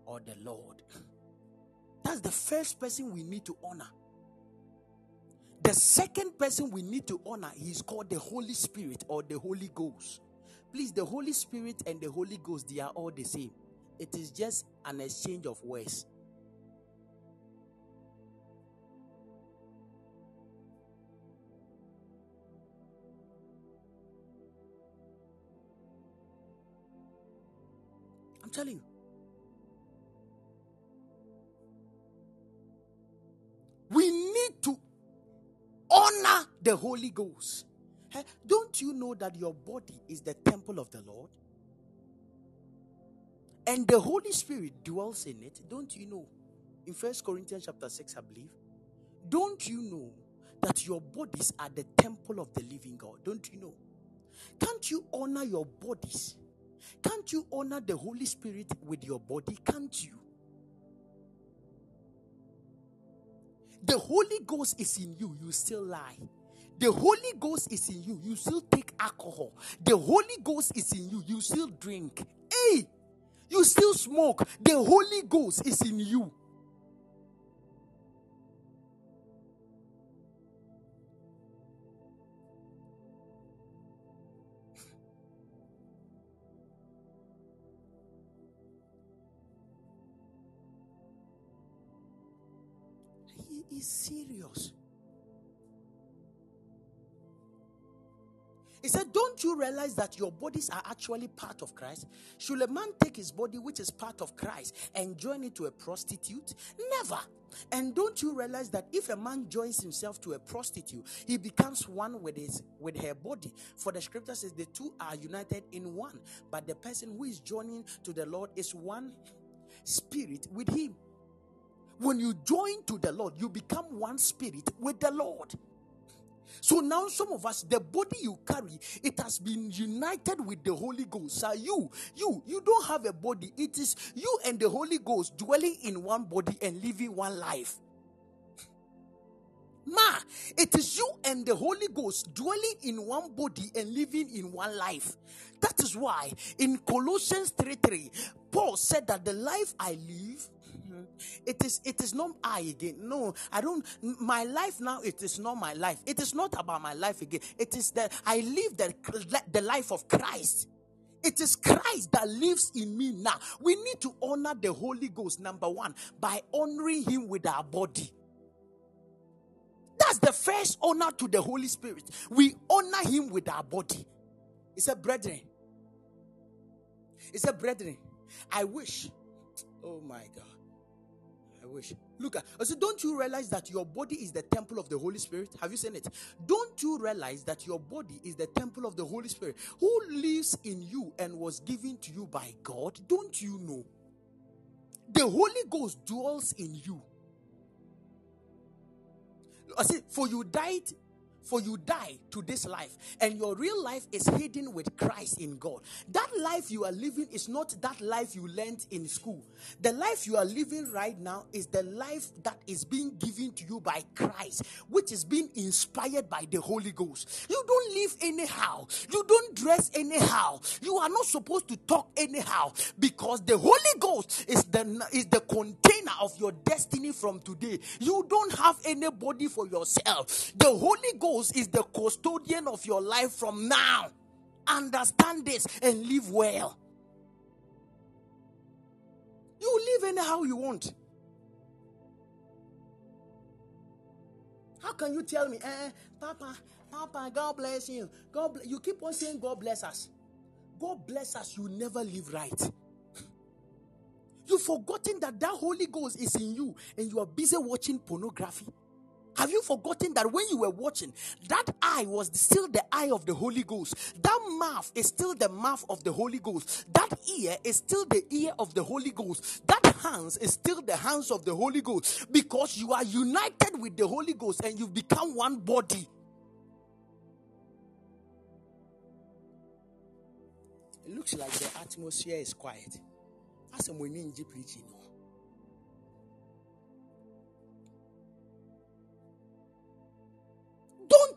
or the Lord. That's the first person we need to honor. The second person we need to honor is called the Holy Spirit or the Holy Ghost. Please, the Holy Spirit and the Holy Ghost, they are all the same. It is just an exchange of words. Telling you. We need to honor the Holy Ghost. Hey, don't you know that your body is the temple of the Lord? And the Holy Spirit dwells in it. Don't you know? In First Corinthians chapter 6, I believe. Don't you know that your bodies are the temple of the living God? Don't you know? Can't you honor your bodies? Can't you honor the Holy Spirit with your body? Can't you? The Holy Ghost is in you, you still lie. The Holy Ghost is in you, you still take alcohol. The Holy Ghost is in you, you still drink. Hey, you still smoke. The Holy Ghost is in you. Is serious. He said, Don't you realize that your bodies are actually part of Christ? Should a man take his body, which is part of Christ, and join it to a prostitute? Never. And don't you realize that if a man joins himself to a prostitute, he becomes one with his with her body? For the scripture says the two are united in one. But the person who is joining to the Lord is one spirit with him. When you join to the Lord, you become one spirit with the Lord. So now some of us, the body you carry, it has been united with the Holy Ghost. So you, you, you don't have a body. It is you and the Holy Ghost dwelling in one body and living one life. Ma, it is you and the Holy Ghost dwelling in one body and living in one life. That is why in Colossians 3 3, Paul said that the life I live, it is it is not I again. No, I don't. My life now. It is not my life. It is not about my life again. It is that I live the the life of Christ. It is Christ that lives in me now. We need to honor the Holy Ghost, number one, by honoring Him with our body. That's the first honor to the Holy Spirit. We honor Him with our body. He said, Brethren, He said, Brethren, I wish, oh my God, wish. Look at I said, don't you realize that your body is the temple of the Holy Spirit? Have you seen it? Don't you realize that your body is the temple of the Holy Spirit who lives in you and was given to you by God? Don't you know? The Holy Ghost dwells in you. I said, for you died for you die to this life and your real life is hidden with Christ in God. That life you are living is not that life you learned in school. The life you are living right now is the life that is being given to you by Christ, which is being inspired by the Holy Ghost. You don't live anyhow. You don't dress anyhow. You are not supposed to talk anyhow because the Holy Ghost is the is the container of your destiny from today. You don't have anybody for yourself. The Holy Ghost Is the custodian of your life from now. Understand this and live well. You live anyhow you want. How can you tell me, eh, Papa, Papa, God bless you. God, bless. you keep on saying God bless us. God bless us. You never live right. <laughs> You've forgotten that that Holy Ghost is in you, and you are busy watching pornography. Have you forgotten that when you were watching, that eye was still the eye of the Holy Ghost? That mouth is still the mouth of the Holy Ghost. That ear is still the ear of the Holy Ghost. That hands is still the hands of the Holy Ghost because you are united with the Holy Ghost and you've become one body. It looks like the atmosphere is quiet. As I'm preaching.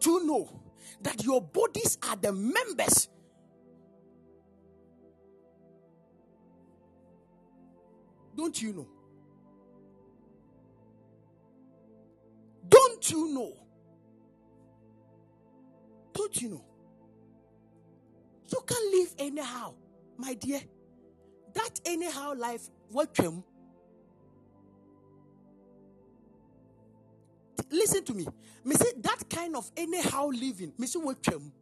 Know that your bodies are the members Don't you know? Don't you know? Don't you know? You can live anyhow, my dear. That anyhow life, welcome. Listen to me. Me say that kind of anyhow living, me say welcome.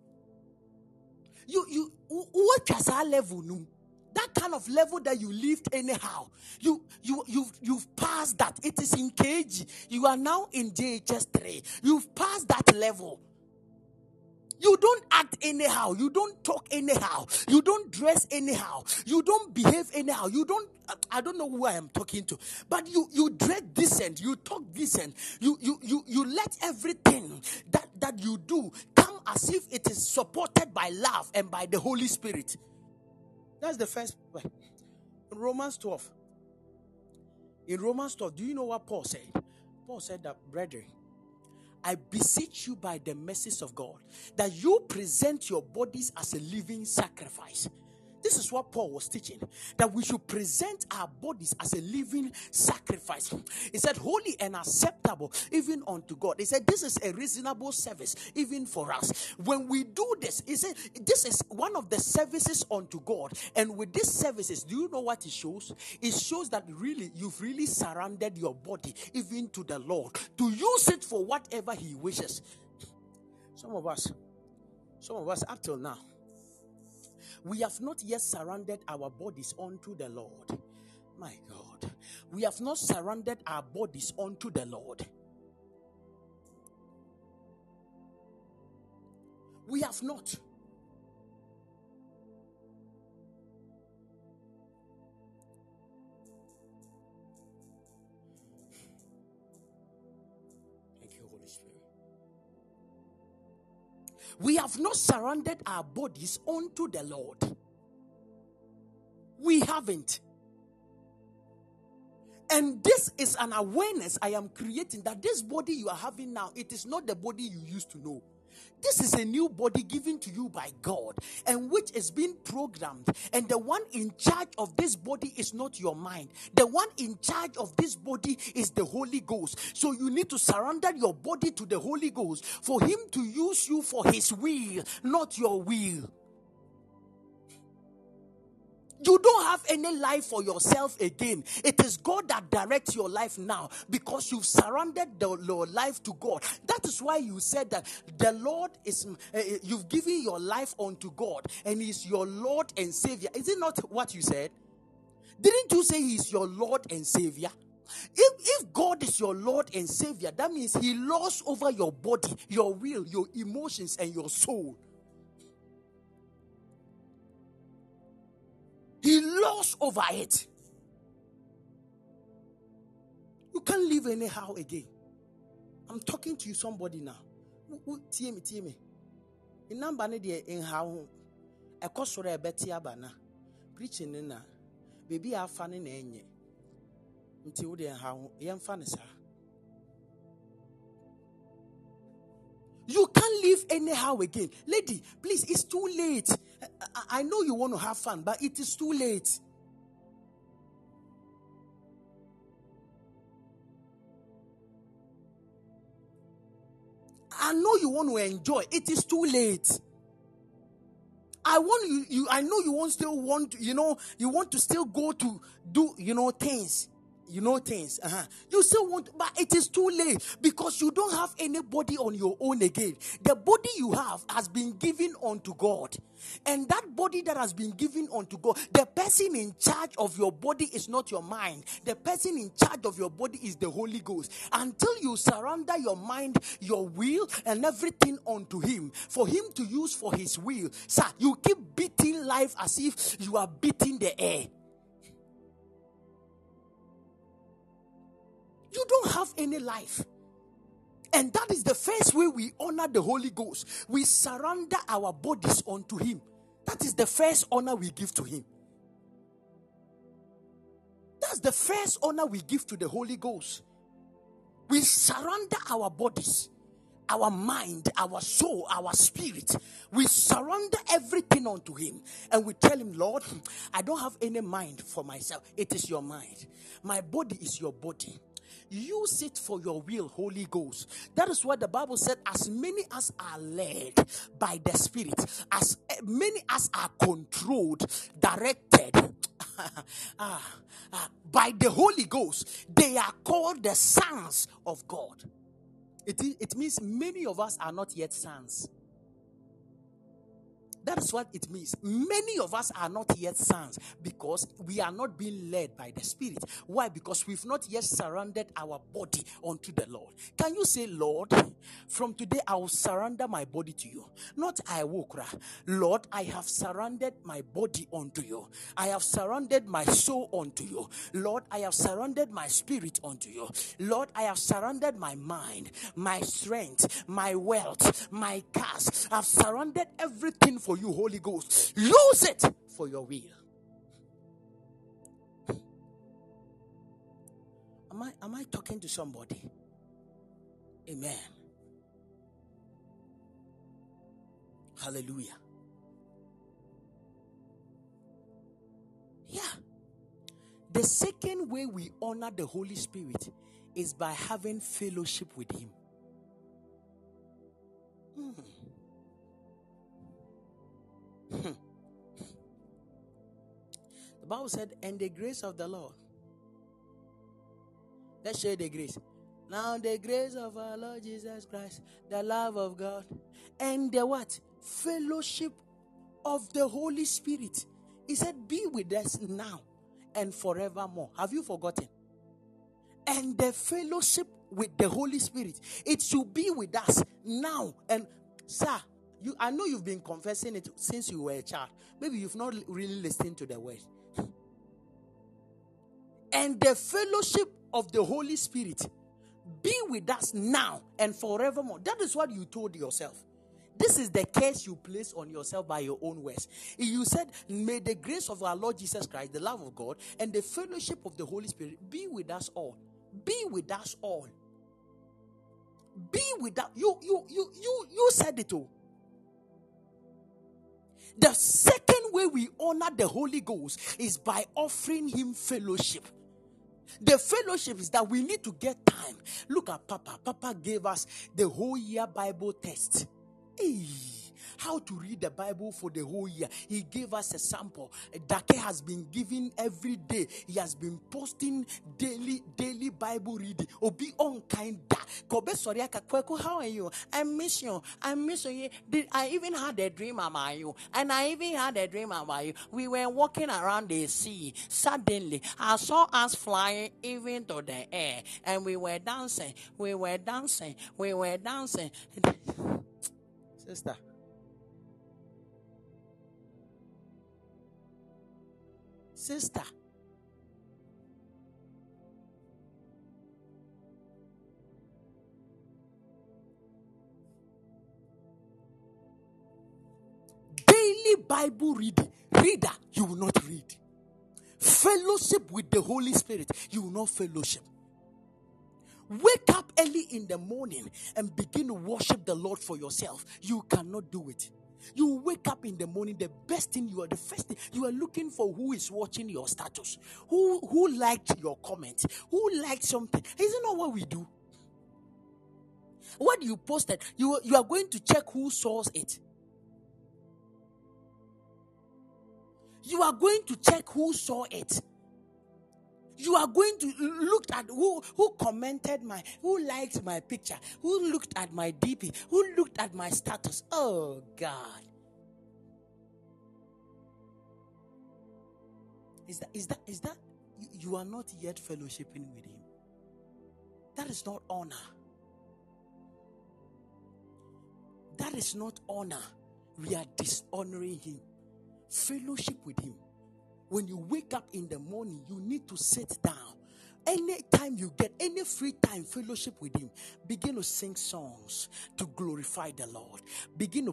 You you what level no? that kind of level that you lived anyhow you you you've you've passed that it is in kg you are now in jhs 3 you've passed that level you don't act anyhow. You don't talk anyhow. You don't dress anyhow. You don't behave anyhow. You don't. I don't know who I am talking to, but you you dress decent. You talk decent. You you you you let everything that that you do come as if it is supported by love and by the Holy Spirit. That's the first point. Romans 12. In Romans 12, do you know what Paul said? Paul said that, brethren, I beseech you by the mercies of God that you present your bodies as a living sacrifice this is what Paul was teaching that we should present our bodies as a living sacrifice. He said, Holy and acceptable even unto God. He said, This is a reasonable service even for us. When we do this, he said, This is one of the services unto God. And with these services, do you know what it shows? It shows that really you've really surrendered your body even to the Lord to use it for whatever He wishes. Some of us, some of us up till now, we have not yet surrendered our bodies unto the Lord. My God. We have not surrendered our bodies unto the Lord. We have not. We have not surrendered our bodies unto the Lord. We haven't. And this is an awareness I am creating that this body you are having now, it is not the body you used to know. This is a new body given to you by God and which is being programmed. And the one in charge of this body is not your mind. The one in charge of this body is the Holy Ghost. So you need to surrender your body to the Holy Ghost for Him to use you for His will, not your will. You don't have any life for yourself again. It is God that directs your life now because you've surrendered the, your life to God. That is why you said that the Lord is, uh, you've given your life unto God and He's your Lord and Savior. Is it not what you said? Didn't you say He's your Lord and Savior? If, if God is your Lord and Savior, that means He lords over your body, your will, your emotions, and your soul. He lost over it. You can't live anyhow again. I'm talking to you, somebody now. Tie me, tie me. In number ne deɛ nha ho ɛkɔ soro a ɛbɛte aba na preaching ne na baabi a afa ne na ɛnyɛ nti wo deɛ nha ho yɛmfa ne saa You can't live anyhow again. Lady, please, it's too late. I, know you want to have fun, but it is too late. I know you want to enjoy. It is too late. I want you, you I know you want still want, you know, you want to still go to do, you know, things you know things. Uh-huh. You still want, but it is too late because you don't have anybody on your own again. The body you have has been given unto God. And that body that has been given unto God, the person in charge of your body is not your mind. The person in charge of your body is the Holy Ghost. Until you surrender your mind, your will, and everything unto Him, for Him to use for His will, sir, you keep beating life as if you are beating the air. You don't have any life. And that is the first way we honor the Holy Ghost. We surrender our bodies unto Him. That is the first honor we give to Him. That's the first honor we give to the Holy Ghost. We surrender our bodies. our mind, our soul, our spirit. We surrender everything unto Him and we tell Him, Lord, I don't have any mind for myself. It is your mind. My body is your body. Use it for your will, Holy Ghost. That is what the Bible said. As many as are led by the Spirit, as many as are controlled, directed <laughs> ah, ah, by the Holy Ghost, they are called the sons of God. It, it means many of us are not yet sons. That is what it means. Many of us are not yet sons because we are not being led by the Spirit. Why? Because we've not yet surrendered our body unto the Lord. Can you say, Lord, from today I will surrender my body to you? Not I will cry. Lord, I have surrendered my body unto you. I have surrendered my soul unto you. Lord, I have surrendered my spirit unto you. Lord, I have surrendered my mind, my strength, my wealth, my cast. I've surrendered everything for for you, Holy Ghost. Use it for your will. Am I am I talking to somebody? Amen. Hallelujah. Yeah. The second way we honor the Holy Spirit is by having fellowship with Him. Hmm. Hmm. the Bible said, and the grace of the Lord. Let's share the grace. Now the grace of our Lord Jesus Christ, the love of God, and the what? Fellowship of the Holy Spirit. He said, Be with us now and forevermore. Have you forgotten? And the fellowship with the Holy Spirit. It should be with us now. And sir, you, I know you've been confessing it since you were a child. Maybe you've not really listened to the word. <laughs> and the fellowship of the Holy Spirit be with us now and forevermore. That is what you told yourself. This is the curse you place on yourself by your own words. You said, May the grace of our Lord Jesus Christ, the love of God, and the fellowship of the Holy Spirit be with us all. Be with us all. Be with us. You you you you you said it all. The second way we honor the Holy Ghost is by offering Him fellowship. The fellowship is that we need to get time. Look at Papa. Papa gave us the whole year Bible test. Hey how to read the Bible for the whole year. He gave us a sample. Dake has been giving every day. He has been posting daily, daily Bible reading. Obi on kind. Kobe sorry, how are you? I miss you. I miss you. Did I even had a dream about you? And I even had a dream about you. We were walking around the sea. Suddenly, I saw us flying even to the air, and we were dancing. We were dancing. We were dancing. Sister. Sister. Daily Bible reading. Reader, you will not read. Fellowship with the Holy Spirit, you will not fellowship. Wake up early in the morning and begin to worship the Lord for yourself. You cannot do it. You wake up in the morning, the best thing you are the first thing you are looking for who is watching your status, who who liked your comment, who liked something. Isn't that what we do? What you posted, you, you are going to check who saw it. You are going to check who saw it. You are going to look at who, who commented my, who liked my picture, who looked at my DP, who looked at my status. Oh God. Is that, is that, is that, you are not yet fellowshipping with Him. That is not honor. That is not honor. We are dishonoring Him. Fellowship with Him when you wake up in the morning, you need to sit down. Anytime you get any free time fellowship with Him, begin to sing songs to glorify the Lord. Begin to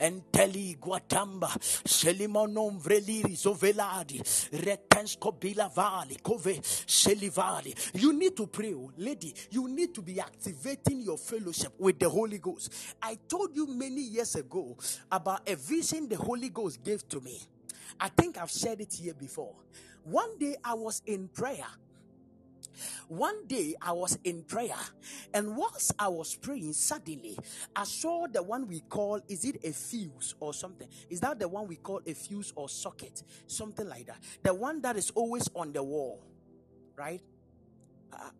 enteli guatamba. You need to pray, oh, lady. You need to be activating your fellowship with the Holy Ghost. I told you many years ago about a vision the Holy Ghost gave to me. I think I've shared it here before. One day I was in prayer. One day I was in prayer, and whilst I was praying, suddenly I saw the one we call is it a fuse or something? Is that the one we call a fuse or socket? Something like that. The one that is always on the wall, right? Uh,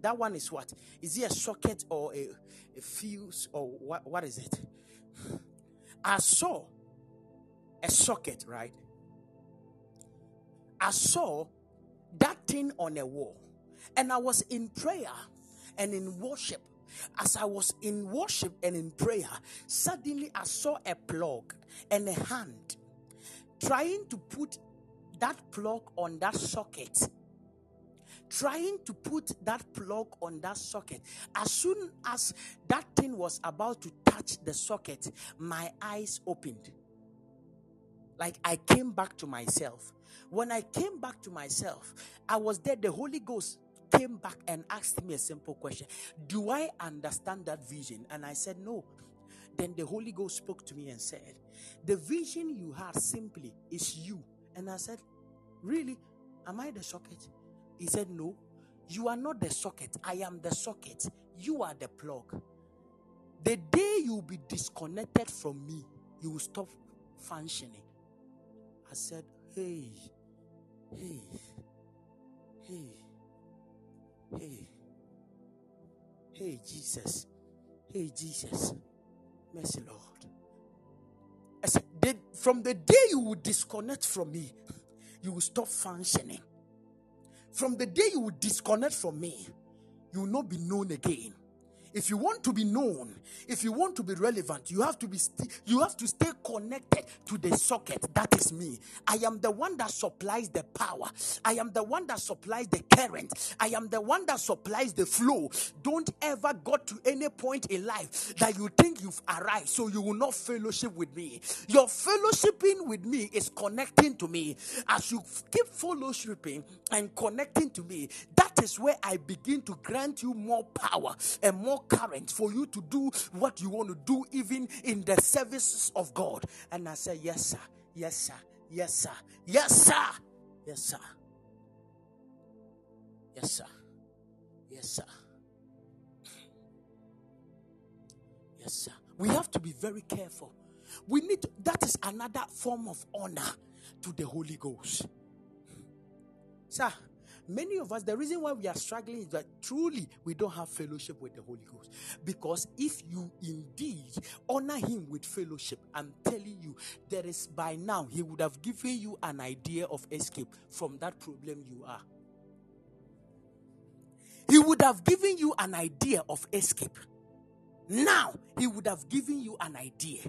that one is what? Is it a socket or a, a fuse or what? What is it? I saw a socket, right? I saw that thing on a wall, and I was in prayer and in worship. As I was in worship and in prayer, suddenly I saw a plug and a hand trying to put that plug on that socket. Trying to put that plug on that socket. As soon as that thing was about to touch the socket, my eyes opened like I came back to myself. When I came back to myself, I was there. The Holy Ghost came back and asked me a simple question Do I understand that vision? And I said, No. Then the Holy Ghost spoke to me and said, The vision you have simply is you. And I said, Really? Am I the socket? He said, No. You are not the socket. I am the socket. You are the plug. The day you will be disconnected from me, you will stop functioning. I said, Hey, hey, hey, hey, hey, Jesus, hey, Jesus, mercy, Lord. I said, From the day you will disconnect from me, you will stop functioning. From the day you will disconnect from me, you will not be known again if you want to be known if you want to be relevant you have to be st- you have to stay connected to the socket. That is me. I am the one that supplies the power. I am the one that supplies the current. I am the one that supplies the flow. Don't ever go to any point in life that you think you've arrived so you will not fellowship with me. Your fellowshipping with me is connecting to me. As you keep fellowshipping and connecting to me that is where i begin to grant you more power and more current for you to do what you want to do, even in the services of God. And I said, Yes, sir. Yes, sir. Yes, sir. Yes, sir. Yes, sir. Yes, sir. Yes, sir. Yes, sir. We have to be very careful. We need to, that is another form of honor to the Holy Ghost. Sir, Many of us, the reason why we are struggling is that truly we don't have fellowship with the Holy Ghost. Because if you indeed honor Him with fellowship, I'm telling you, there is by now, He would have given you an idea of escape from that problem you are. He would have given you an idea of escape. Now, He would have given you an idea.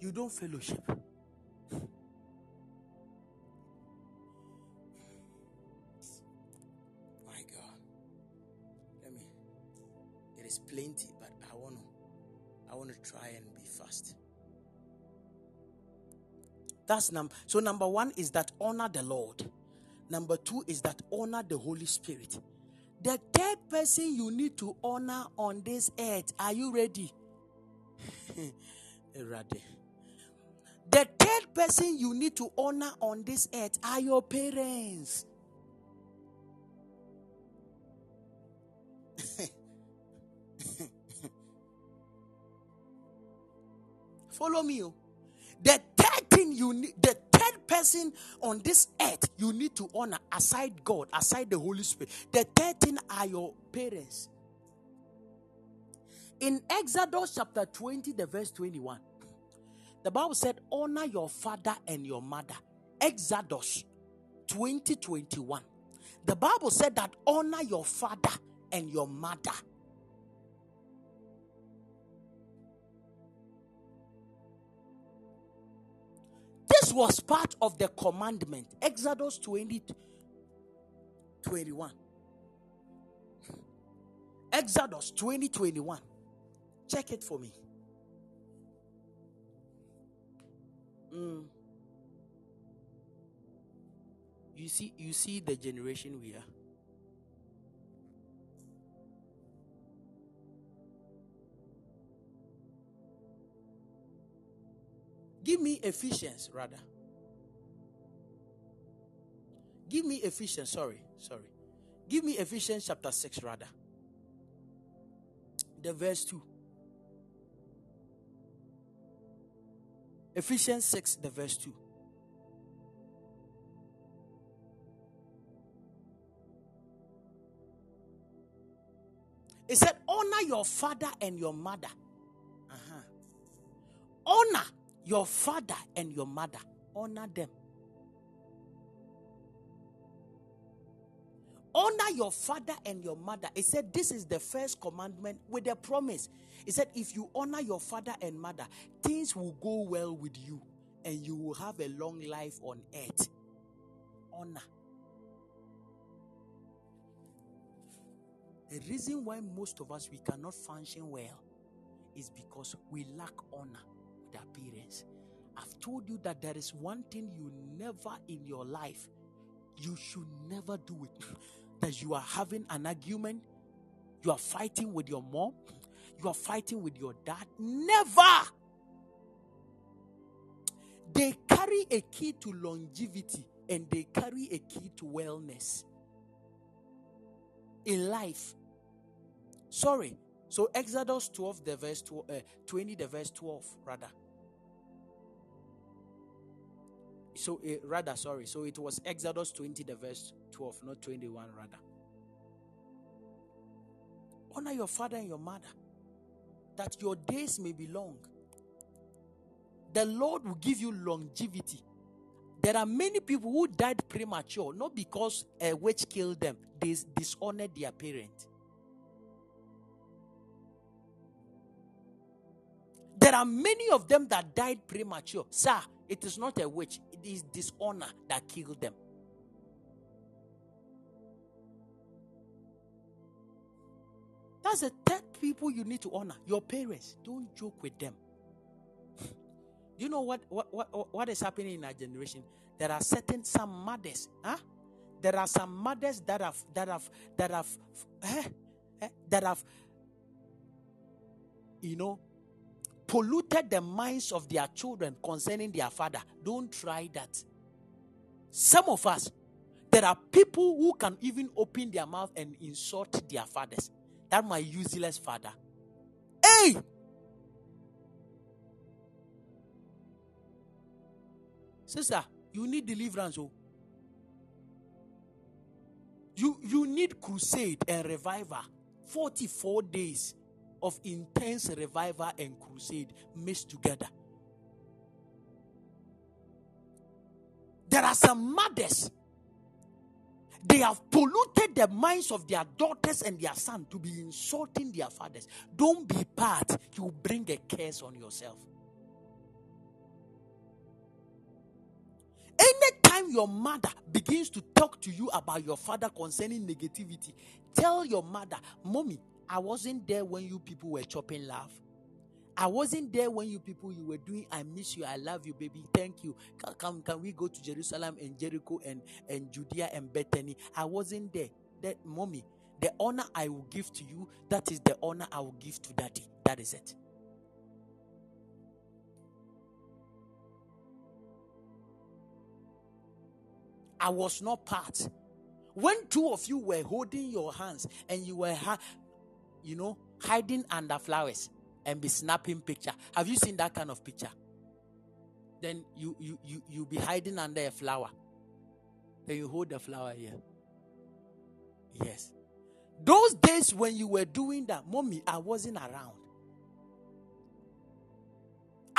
You don't fellowship. Plenty, but I want to I want to try and be fast. That's number so number 1 is that honor the Lord. Number 2 is that honor the Holy Spirit. The third person you need to honor on this earth. Are you ready? <laughs> ready. The third person you need to honor on this earth are your parents. Follow me. Oh. The third thing you need, the third person on this earth you need to honor aside God, aside the Holy Spirit. The third thing are your parents. In Exodus chapter 20, the verse 21, the Bible said, Honor your father and your mother. Exodus 20, 21. The Bible said that honor your father and your mother. Was part of the commandment. Exodus 20, 21. Exodus 20, 21. Check it for me. Mm. You see, you see the generation we are. Give me Ephesians, rather. Give me Ephesians, sorry, sorry. Give me Ephesians chapter 6, rather. The verse 2. Ephesians 6, the verse 2. It said, Honor your father and your mother. Uh-huh. Honor your father and your mother, honor them. Honor your father and your mother. He said, This is the first commandment with a promise. He said, If you honor your father and mother, things will go well with you and you will have a long life on earth. Honor. The reason why most of us we cannot function well is because we lack honor our. I've told you that there is one thing you never in your life, you should never do it. <laughs> that you are having an argument, you are fighting with your mom, you are fighting with your dad. Never! They carry a key to longevity and they carry a key to wellness in life. Sorry. So Exodus 12, the verse 12, uh, 20, the verse 12, rather. So uh, rather sorry. So it was exodus 20 the verse 12 not 21 rather. Honor your father and your mother that your days may be long. The lord will give you longevity. There are many people who died premature not because a witch killed them. They dishonored their parent. There are many of them that died premature. Sir it is not a witch is dishonor that killed them. That's the third people you need to honor. Your parents. Don't joke with them. you know what, what, what, what is happening in our generation? There are certain some mothers, huh? There are some mothers that have that have that have eh, eh, that have you know polluted the minds of their children concerning their father. Don't try that. Some of us, there are people who can even open their mouth and insult their fathers. That my useless father. Hey! Sister, you need deliverance. Oh. You, you need crusade and revival. 44 days of intense revival and crusade mixed together. There are some mothers. They have polluted the minds of their daughters and their sons to be insulting their fathers. Don't be part. You bring a curse on yourself. Anytime your mother begins to talk to you about your father concerning negativity, tell your mother, Mommy, I wasn't there when you people were chopping love. I wasn't there when you people you were doing I miss you, I love you, baby. Thank you. Can, can, can we go to Jerusalem and Jericho and, and Judea and Bethany? I wasn't there. That mommy, the honor I will give to you, that is the honor I will give to daddy. That is it. I was not part. When two of you were holding your hands and you were ha- you know, hiding under flowers and be snapping picture. Have you seen that kind of picture? Then you you you you be hiding under a flower. Then you hold the flower here. Yes. Those days when you were doing that, mommy, I wasn't around.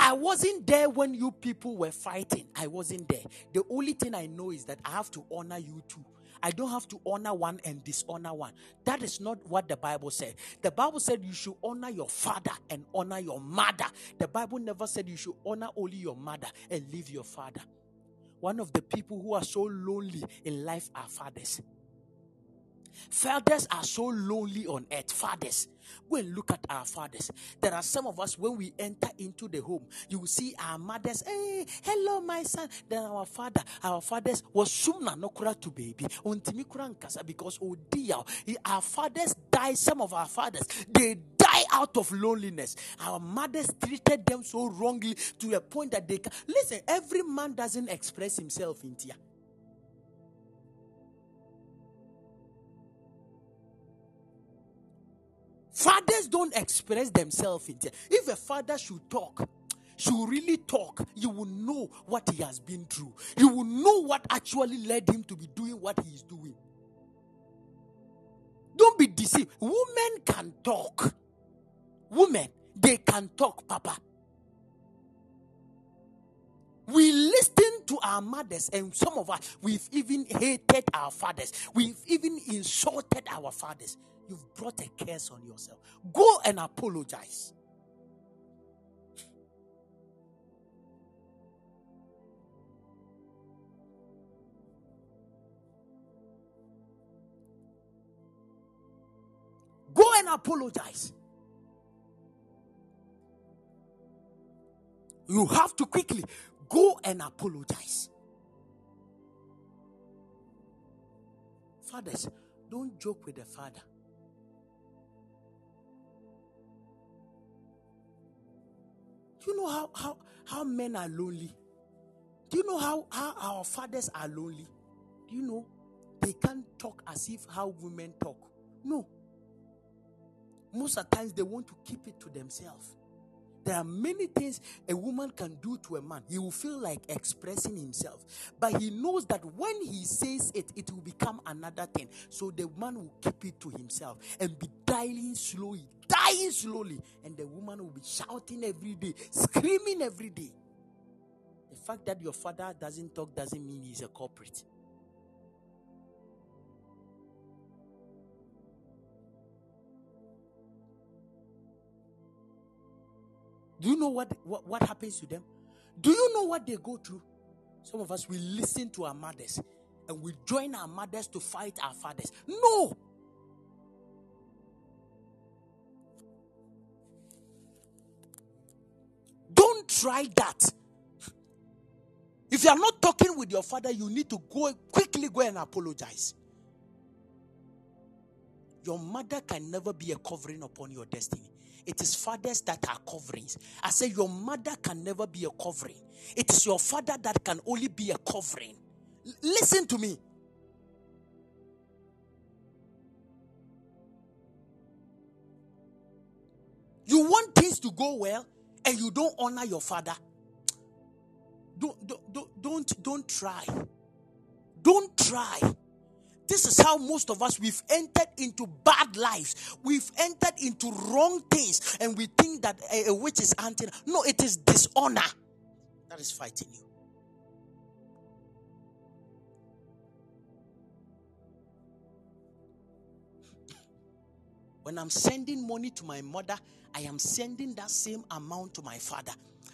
I wasn't there when you people were fighting. I wasn't there. The only thing I know is that I have to honor you too. I don't have to honor one and dishonor one. That is not what the Bible said. The Bible said you should honor your father and honor your mother. The Bible never said you should honor only your mother and leave your father. one of the people who are so lonely in life are fathers. Fathers are so lonely on earth. Fathers. Go and look at our fathers. There are some of us, when we enter into the home, you see our mothers, hey, hello, my son. Then our father, our fathers was sooner no to baby. Because oh dear, our fathers die. Some of our fathers, they die out of loneliness. Our mothers treated them so wrongly to a point that they can listen. Every man doesn't express himself in tear. Fathers don't express themselves in tears. If a father should talk, should really talk, you will know what he has been through. You will know what actually led him to be doing what he is doing. Don't be deceived. Women can talk. Women, they can talk, Papa. We listen to our mothers, and some of us, we've even hated our fathers. We've even insulted our fathers. You've brought a curse on yourself. Go and apologize. Go and apologize. You have to quickly go and apologize. Fathers, don't joke with the father. Do you know how, how, how men are lonely? Do you know how, how our fathers are lonely? Do you know? They can't talk as if how women talk. No. Most of the times they want to keep it to themselves. There are many things a woman can do to a man. He will feel like expressing himself. But he knows that when he says it, it will become another thing. So the man will keep it to himself and be dying slowly, dying slowly. And the woman will be shouting every day, screaming every day. The fact that your father doesn't talk doesn't mean he's a culprit. Do you know what, what, what happens to them? Do you know what they go through? Some of us, we listen to our mothers and we join our mothers to fight our fathers. No! Try that. If you are not talking with your father, you need to go quickly go and apologize. Your mother can never be a covering upon your destiny. It is fathers that are coverings. I say your mother can never be a covering. It is your father that can only be a covering. L- listen to me. You want things to go well and you don't honor your father. Don't, don't, don't, don't, try. Don't try. This is how most of us we've entered into bad lives. We've entered into wrong things, and we think that a, a witch is anti. No, it is dishonor that is fighting you. When I'm sending money to my mother, I am sending that same amount to my father.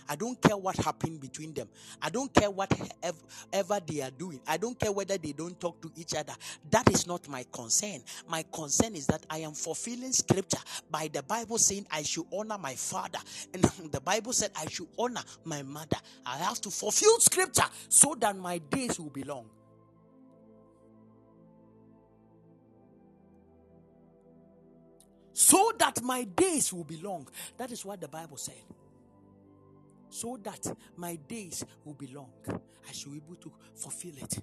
I don't care what happened between them. I don't care whatever they are doing. I don't care whether they don't talk to each other. That is not my concern. My concern is that I am fulfilling scripture by the Bible saying I should honor my father. And <laughs> the Bible said I should honor my mother. I have to fulfill scripture so that my days will be long. So that my days will be long. That is what the Bible said so that my days will be long. I should be able to fulfill it.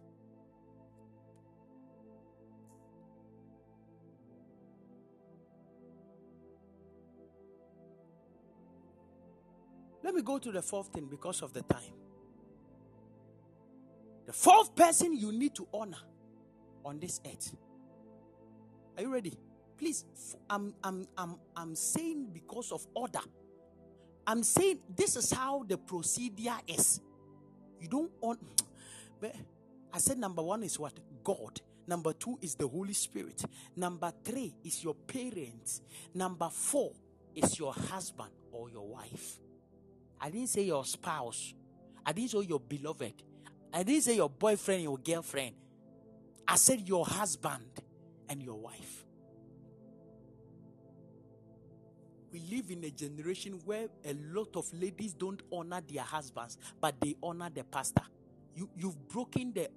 Let me go to the fourth thing because of the time. The fourth person you need to honor on this earth. Are you ready? Please, I'm, I'm, I'm, I'm saying because of order. I'm saying this is how the procedure is. You don't want. <tsk> I said number one is what? God. Number two is the Holy Spirit. Number three is your parents. Number four is your husband or your wife. I didn't say your spouse. I didn't say your beloved. I didn't say your boyfriend, your girlfriend. I said your husband and your wife. We live in a generation where a lot of ladies don't honor their husbands, but they honor the pastor. You, you've broken the,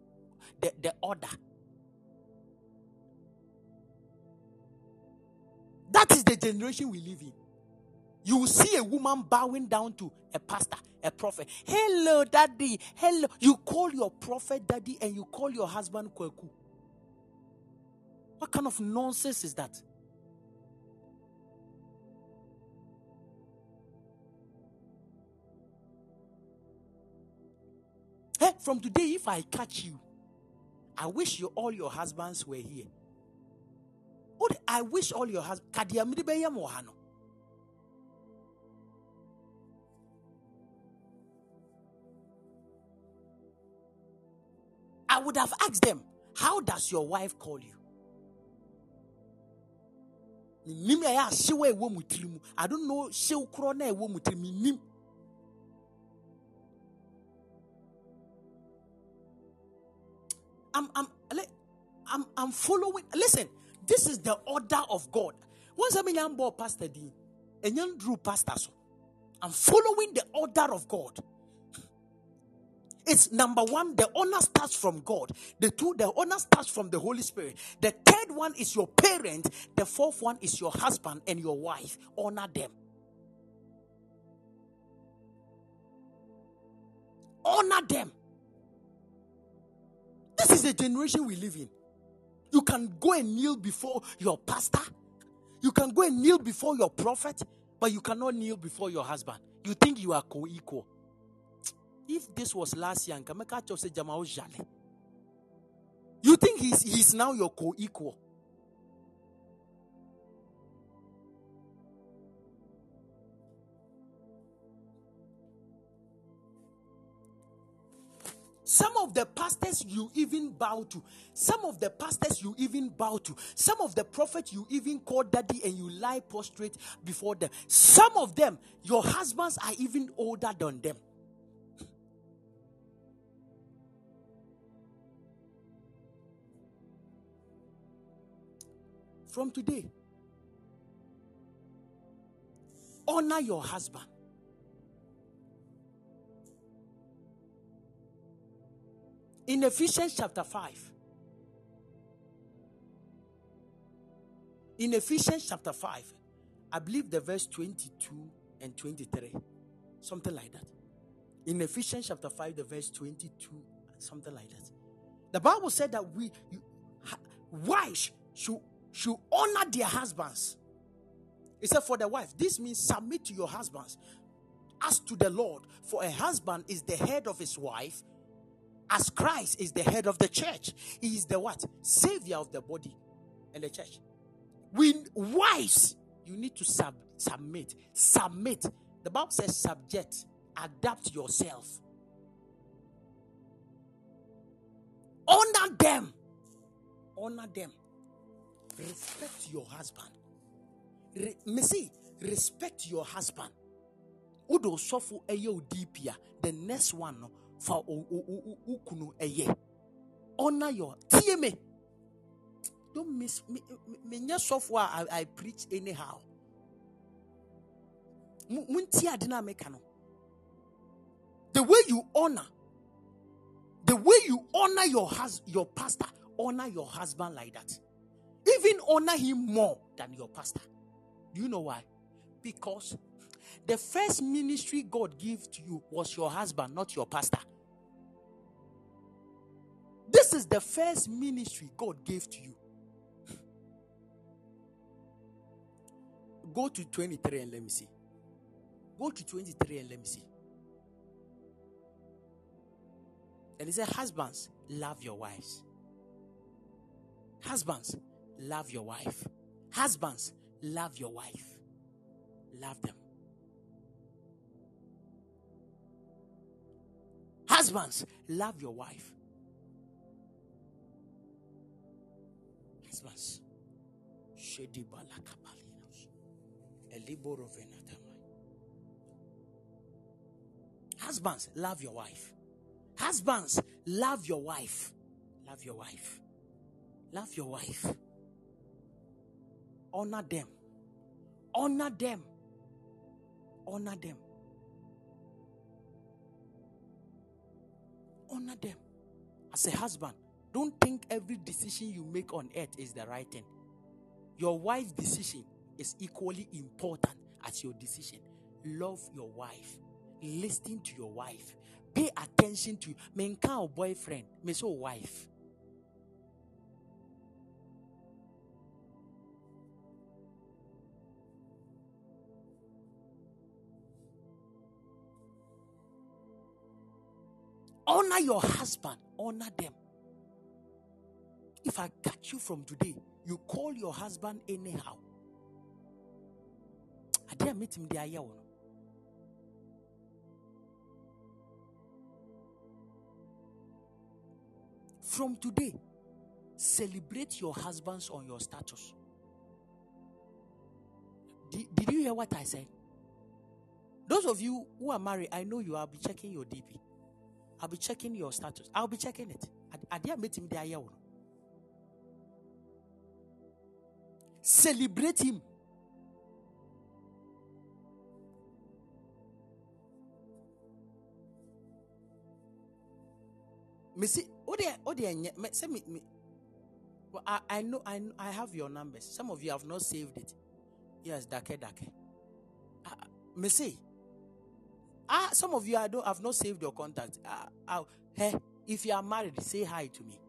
the, the order. That is the generation we live in. You will see a woman bowing down to a pastor, a prophet. Hello, daddy. Hello. You call your prophet daddy and you call your husband kweku. What kind of nonsense is that? Hey, from today, if I catch you, I wish you all your husbands were here. I wish all your husbands. I would have asked them, How does your wife call you? I don't know. I'm, I'm, I'm, I'm following. Listen, this is the order of God. Once I'm in Pastor D, and young Drew Pastor, so I'm following the order of God. It's number one, the honor starts from God. The two, the honor starts from the Holy Spirit. The third one is your parent. The fourth one is your husband and your wife. Honor them. Honor them. This is the generation we live in. You can go and kneel before your pastor. You can go and kneel before your prophet, but you cannot kneel before your husband. You think you are co equal. If this was last year, you think he's, he's now your co equal. Some of the pastors you even bow to, some of the pastors you even bow to, some of the prophets you even call daddy and you lie prostrate before them. Some of them, your husbands are even older than them. From today, honor your husband. In Ephesians chapter 5, in Ephesians chapter 5, I believe the verse 22 and 23, something like that. In Ephesians chapter 5, the verse 22, something like that. The Bible said that we, you, wives should, should honor their husbands. It said for the wife, this means submit to your husbands as to the Lord. For a husband is the head of his wife, as Christ is the head of the church. He is the what? Savior of the body and the church. We wives, you need to sub, submit. Submit. The Bible says subject. Adapt yourself. Honor them. Honor them. Respect your husband. Re- see, respect your husband. Udo sofu eyo dipia. The next one no fa ukunu eye honor your me. Don't miss me me software I, I preach anyhow. The way you honor the way you honor your hus- your pastor honor your husband like that. Even honor him more than your pastor. Do you know why? Because the first ministry God gave to you was your husband, not your pastor. This is the first ministry God gave to you. Go to 23 and let me see. Go to 23 and let me see. And he said, Husbands, love your wives. Husbands, love your wife. Husbands, love your wife. Love them. Husbands, love your wife. Husbands, Shedi Balakapalinos, Eliboro Venatamai. Husbands, love your wife. Husbands, love your wife. Love your wife. Love your wife. Honor them. Honor them. Honor them. Honor them. As a husband, don't think every decision you make on earth is the right thing. Your wife's decision is equally important as your decision. Love your wife. Listen to your wife. Pay attention to me. boyfriend, so wife. Honor your husband, honor them. If I catch you from today, you call your husband anyhow. I didn't meet him there. Oh from today, celebrate your husbands on your status. Did, did you hear what I said? Those of you who are married, I know you I'll be checking your DP. I'll be checking your status. I'll be checking it. I didn't meet him there. Celebrate him. Me see, oh oh me, say me, me. Well, I, I know, I I have your numbers. Some of you have not saved it. Yes, dake dake. Uh, me see. Ah, some of you I don't have not saved your contact. Ah, uh, hey, if you are married, say hi to me.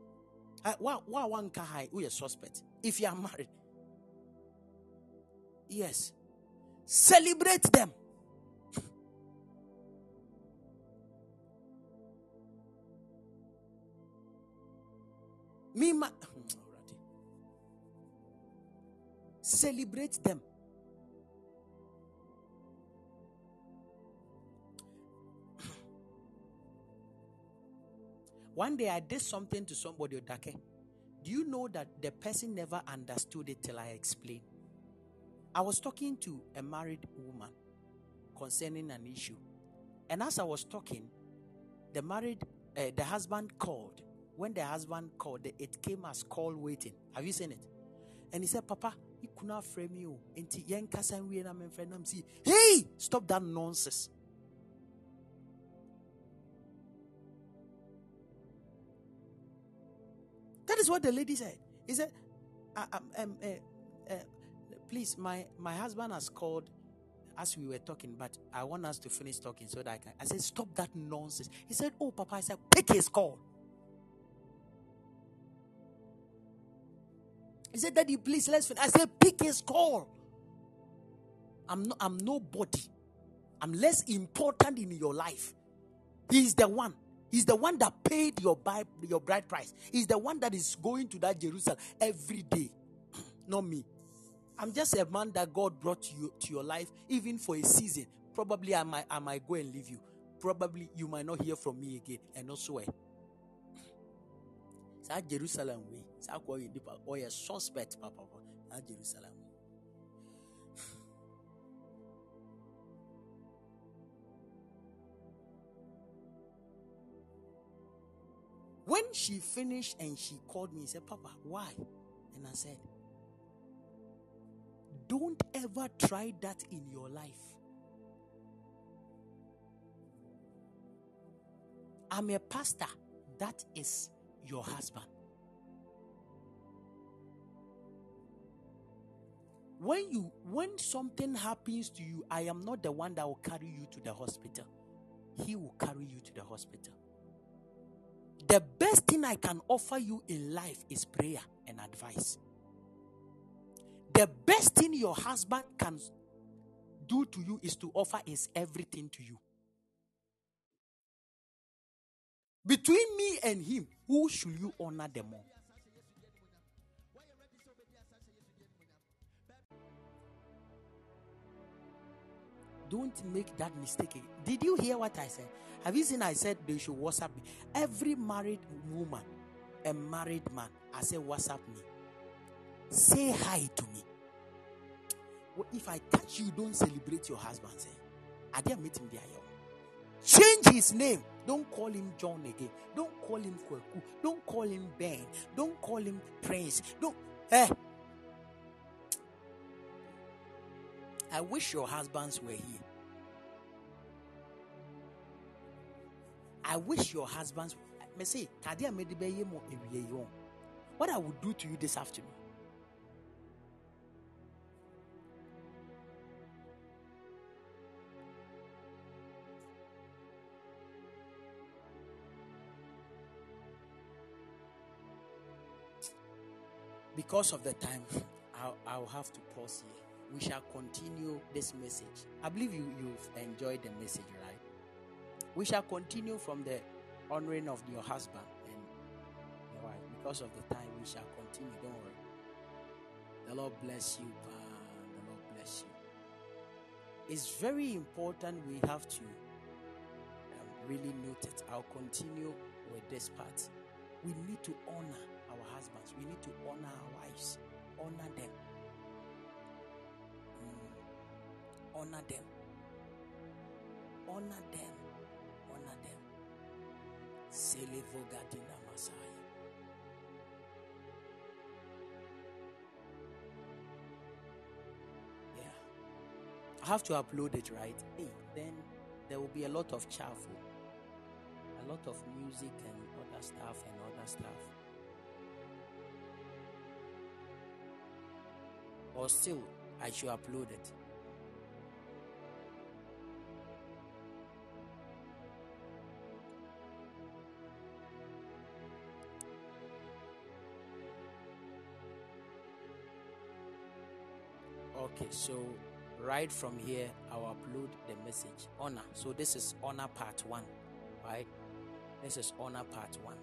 Uh, why, why one can hi? Who is suspect? If you are married, yes, celebrate them. Me, celebrate them. One day I did something to somebody, Odake. Do you know that the person never understood it till I explained? I was talking to a married woman concerning an issue. And as I was talking, the married, uh, the husband called when the husband called, it came as call waiting. Have you seen it? And he said, Papa, he could not frame you. Hey, stop that nonsense. That is what the lady said. He said, um, um, uh, uh, please, my, my husband has called as we were talking, but I want us to finish talking so that I can. I said, stop that nonsense. He said, oh, Papa, I said, pick his call. He said, Daddy, please, let's finish. I said, pick his call. I'm, no, I'm nobody. I'm less important in your life. He's the one. He's the one that paid your, bride, your bride price. He's the one that is going to that Jerusalem every day. <clears throat> Not me. I'm just a man that God brought you to your life, even for a season. Probably I might, I might go and leave you. Probably you might not hear from me again and also eh, swear. That Jerusalem way saa kɔ yɛ nipa ɔyɛ oh, suspect papapa na jerusalem <sighs> when she finished and she called me and said papa why and i said don't ever try that in your life. I'm a pastor. That is your husband. When you when something happens to you i am not the one that will carry you to the hospital. He will carry you to the hospital. The best thing i can offer you in life is prayer and advice the best thing your husband can do to you is to offer his everything to you between me and him who should you honor the more Don't make that mistake. Did you hear what I said? Have you seen I said they should WhatsApp me? Every married woman, a married man, I say WhatsApp me. Say hi to me. Well, if I catch you, don't celebrate your husband. Say, I didn't meet him there. Change his name Don't call him John again. Don't call him Kweku. Don't call him Ben. Don't call him Prince. Don't. Eh. I wish your husbands were here. I wish your husbands. Me say, what I would do to you this afternoon. Because of the time, I'll, I'll have to pause here. We shall continue this message. I believe you, you've enjoyed the message, right? We shall continue from the honoring of your husband and your wife. Because of the time, we shall continue. Don't worry. The Lord bless you. The Lord bless you. It's very important we have to um, really note it. I'll continue with this part. We need to honor our husbands. We need to honor our wives. Honor them. Mm. Honor them. Honor them. Honor them. Selevo Gadina Masai. Yeah. I have to upload it, right? Hey, then there will be a lot of chaff, a lot of music and other stuff and other stuff. Or still I should upload it? Okay, so right from here, I'll upload the message honor. So this is honor part one, right? This is honor part one.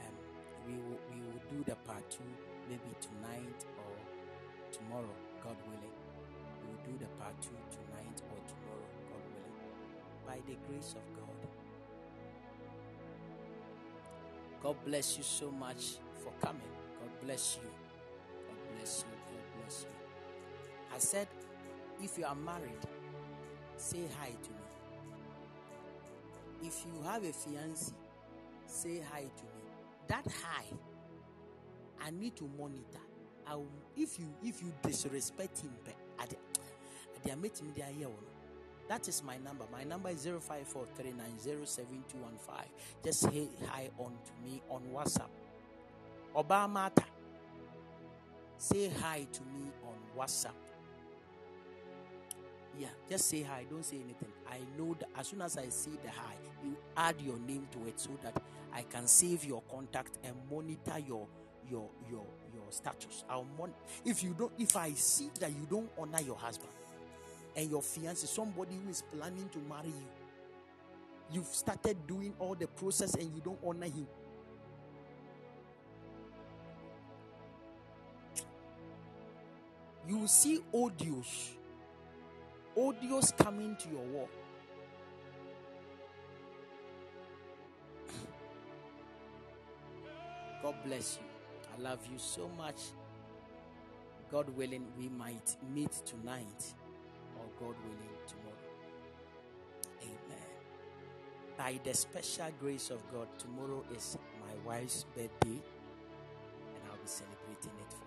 And we will we will do the part two maybe tonight tomorrow, God willing. We will do the part two tonight or tomorrow, God willing. By the grace of God. God bless you so much for coming. God bless you. God bless you. God bless you. I said, if you are married, say hi to me. If you have a fiancé, say hi to me. That hi, I need to monitor I if you if you disrespect him, here. Oh, that is my number. My number is 0543907215. Just say hi on to me on WhatsApp. Obama, say hi to me on WhatsApp. Yeah, just say hi. Don't say anything. I know that as soon as I see the hi, you add your name to it so that I can save your contact and monitor your your your your status. I'll mon- if you don't if I see that you don't honor your husband and your fiance, somebody who is planning to marry you, you've started doing all the process and you don't honor him. You will see audios, audios coming to your wall. <clears throat> God bless you. I love you so much. God willing, we might meet tonight, or God willing, tomorrow. Amen. By the special grace of God, tomorrow is my wife's birthday, and I'll be celebrating it